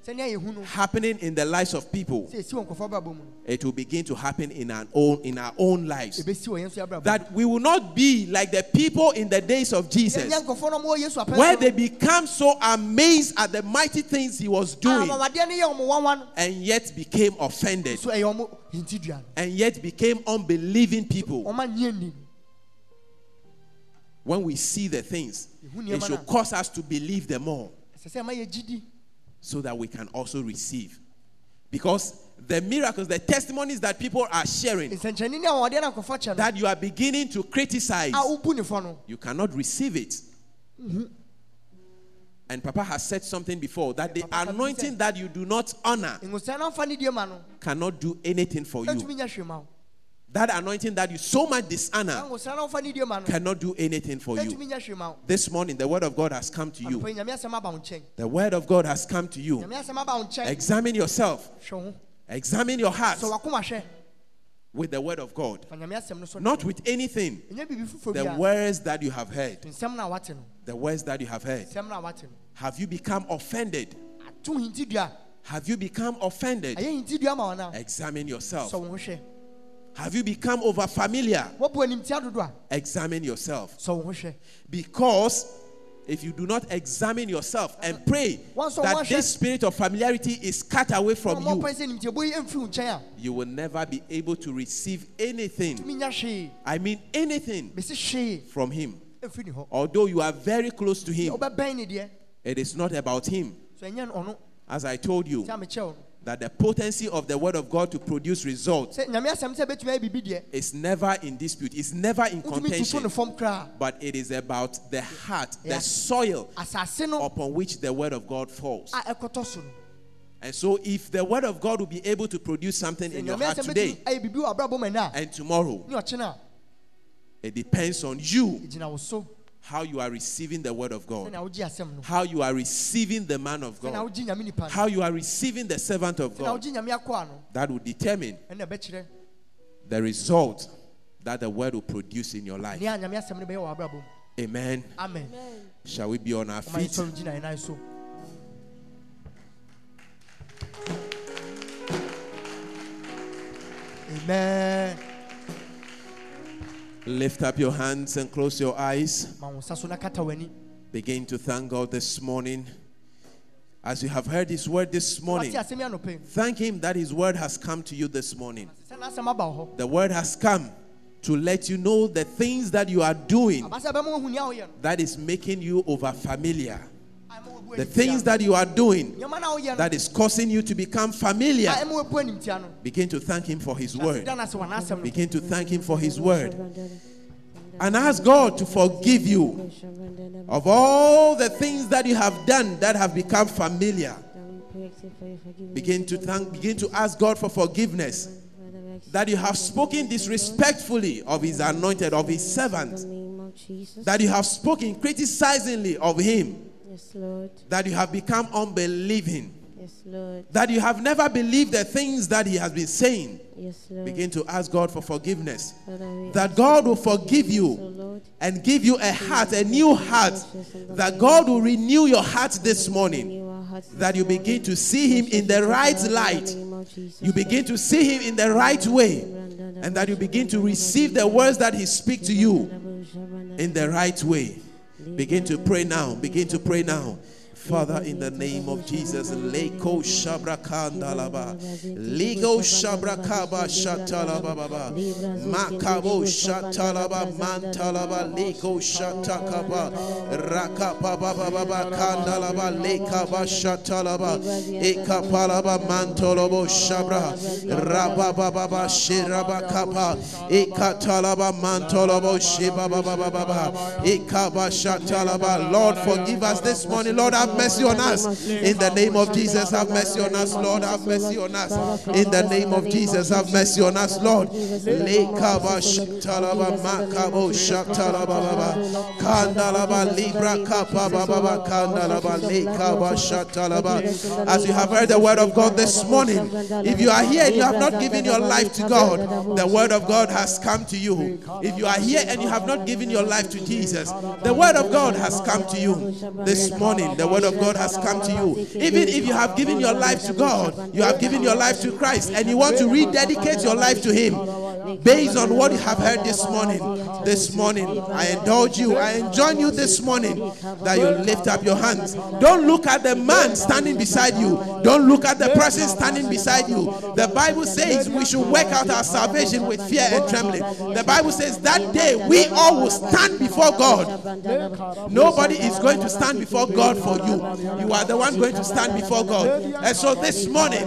happening in the lives of people, sɛ ɛsi wɔ nkɔfoɔ abrabɔ mu. No it will begin to happen in our own in our own lives. ɛbɛsi wɔ yɛn nso abrabɔ mu. That we will not be like the people in the days of Jesus, yɛnyɛ nkɔfoɔ no ɔmɔ yesu apɛ where they become so amazed at the mighty things he was ah, doing, amawadeɛ no yɛ ɔmo wanwa no and yet became offended, so eh, ɛyɛ ɔmo hintidua no and yet became unbelieving people. ɔma nyɛ ni. When we see the things, it should cause us to believe them more. So that we can also receive. Because the miracles, the testimonies that people are sharing, nsɛnkyerɛnne ne amawadeɛ no nkɔfoɔ kyɛ no that you are beginning to criticize, a wobu ne fɔ no you cannot receive it. Mhm. And Papa has said something before that the anointing that you do not honor ngosɛn no mfa ne die ma no cannot do anything for you. That anointing that you so much dishonor ngosɛn no mfa ne die ma no cannot do anything for you. ɛntumi nya hwee ma wo This morning, the word of God has come to you. Anɔpa yi, nyame asɛm aba wo nkyɛn The word of God has come to you. nyame asɛm aba wo nkyɛn Examine yourself, examine your heart sɛ wakoma hwɛ with the word of God, fa nyame asɛm no so not with anything. ɛnyɛ biribi foforɔ the words that you have heard, nsɛm no a wate no. The words that you have heard, nsɛm no a wate no. Have you become offended? Have you become offended? ɛyɛ hintidua ma wɔn a Examine yourself. Wo ho hwɛ Have you become over familiar? wɔbu animtia dodo a Examine yourself. sɛ wo ho hwɛ Because if you do not examine yourself and pray that this spirit of familiarity is cut away from you, pɛn sɛ nimtiɛbɔ yi ɛmfiri wo nkyɛn a you will never be able to receive anything. tumi nya hwee I mean, anything from Him. ɛmfiri ne hɔ Although you are very close to Him, wobɛbɛn ne deɛ it is not about Him. so ɛnyɛ no ɔno As I told you, sɛ amekyɛ wo no that the potency of the Word of God to produce results sɛ nyame asɛm sɛ bɛtumi ayɛ biribi deɛ is never in dispute, it's never in contention, ne fam koraa. But it is about the heart, the soil upon which the word of God falls. a ɛkɔtɔ so no. And so, if the word of God will be able to produce something in your heart today bɛtumi ayɛ biribi wɔ abrabɔ mu ɛnɛ a and tomorrow, ne ɔkyena a it depends on you. ɛgyina wo so how you are receiving the word of God, sɛnea wogye asɛm no. How you are receiving the man of God, wogye nyame nipa no. How you are receiving the servant of God. wogye nyame akɔa no. That will determine the result that the word will produce in your life. nea nyame asɛm no bɛyɛ wɔ abrabɔ mu Amen. amen. Shall we be on our feet? yɛsɔre gyina yɛn nan so. Amen Lift up your hands and close your eyes. ma wo nsa so na kata w'ani Begin to thank God this morning. As you have heard His word this morning, wate asɛm yi anɔpɛ thank Him that His word has come to you this morning. sɛ n'asɛm aba wo hɔ The word has come to let you know the things that you are doing aba sɛ ɛbɛma woahu nea woyɛ no that is making you over familiar. The things that you are doing that is causing you to become familiar. Begin to thank Him for His word. Begin to thank Him for His word. And ask God to forgive you of all the things that you have done that have become familiar. Begin to thank, begin to ask God for forgiveness that you have spoken disrespectfully of his anointed, of his servant, that you have spoken criticizingly of him, Yes, Lord. that you have become unbelieving, Yes, Lord. that you have never believed the things that he has been saying. Yes, Lord. Begin to ask God for forgiveness. That God will forgive you Lord. and give you a heart, a new heart. That God will renew your heart this morning. renew our hearts this That you begin to see Him in the right light. name of Jesus. You begin to see Him in the right way. And that you begin to receive the words that He speaks to you in the right way. Begin to pray now. Begin to pray now. Father, in the name of Jesus, Leko Shabrakandalaba, Ligo Shabrakaba Shatalababa, Makabo Shatalaba Mantalaba, Ligo Shatakaba, Rakapa Baba Kandalaba, Lekaba Shatalaba, Ekapalaba Mantolobo Shabra, Rababa baba Shiraba Kapa, Ekatalaba Mantolobo Shibaba Baba, Ekaba Shatalaba. Lord, forgive us this morning. Lord, have mercy on us. In the name of Jesus, have mercy on us, Lord. Have mercy on us. In the name of Jesus, have mercy on us, Lord. As you have heard the word of God this morning, if you are here and you have not given your life to God, the word of God has come to you. If you are here and you have not given your life to Jesus, the word of God has come to you this morning. The word of God has come to you. Even if you have given your life to God, you have given your life to Christ, and you want to rededicate your life to Him based on what you have heard this morning. This morning, I indulge you, I enjoin you this morning that you lift up your hands. Don't look at the man standing beside you, don't look at the person standing beside you. The Bible says we should work out our salvation with fear and trembling. The Bible says that day we all will stand before God. Nobody is going to stand before God for you. You are the one going to stand before God. And so this morning,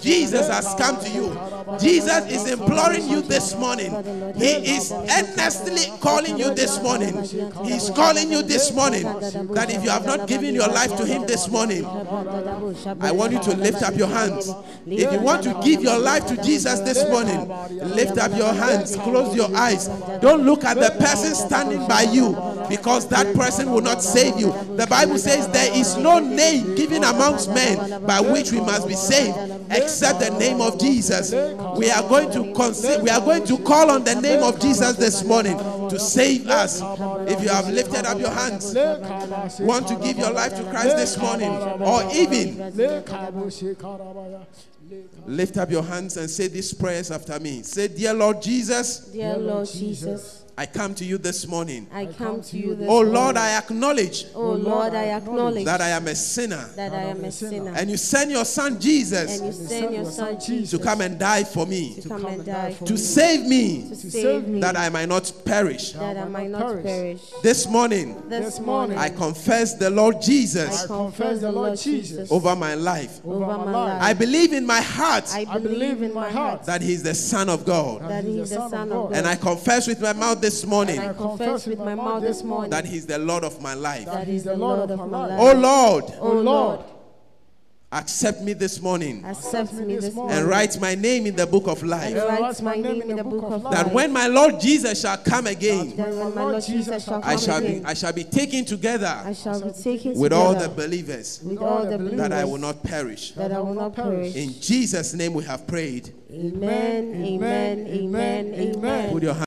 Jesus has come to you. Jesus is imploring you this morning. He is earnestly calling you this morning. He's calling you this morning that if you have not given your life to Him this morning, I want you to lift up your hands. If you want to give your life to Jesus this morning, lift up your hands, close your eyes. Don't look at the person standing by you because that person will not save you. The Bible says there is no name given amongst men by which we must be saved except the name of Jesus. We are going to we are going to call on the name of Jesus this morning to save us. If you have lifted up your hands, want to give your life to Christ this morning, or even lift up your hands and say these prayers after me. Say, Dear Lord Jesus, Dear Lord Jesus, I come to you this morning. I come to you this Oh Lord. I acknowledge Oh Lord, I acknowledge that I am a sinner. that I am a sinner. And you send your son Jesus. And Jesus you send your son Jesus to come and die for me, to come and die for to me, save me, to save me, that I might not perish. that I might not perish. This morning, This morning, I confess the Lord Jesus. I confess the Lord Jesus over my life. over my life. I believe in my heart I believe in my heart that He is the Son of God. that He is the Son of God. And I confess with my mouth this morning I confess with my mouth this morning that He's the Lord of my life. that He is the Lord of my life. Oh, oh Lord, Oh Lord, accept me this morning accept me this morning and write my name in the book of and life. write my name in the book of life. That when my Lord Jesus shall come again, Then when my Lord Jesus shall I shall be I shall be taken I together shall be taken with all the believers with all the believers that I will not perish. that I will not perish. In Jesus' name we have prayed. Amen, amen, amen, amen. Put your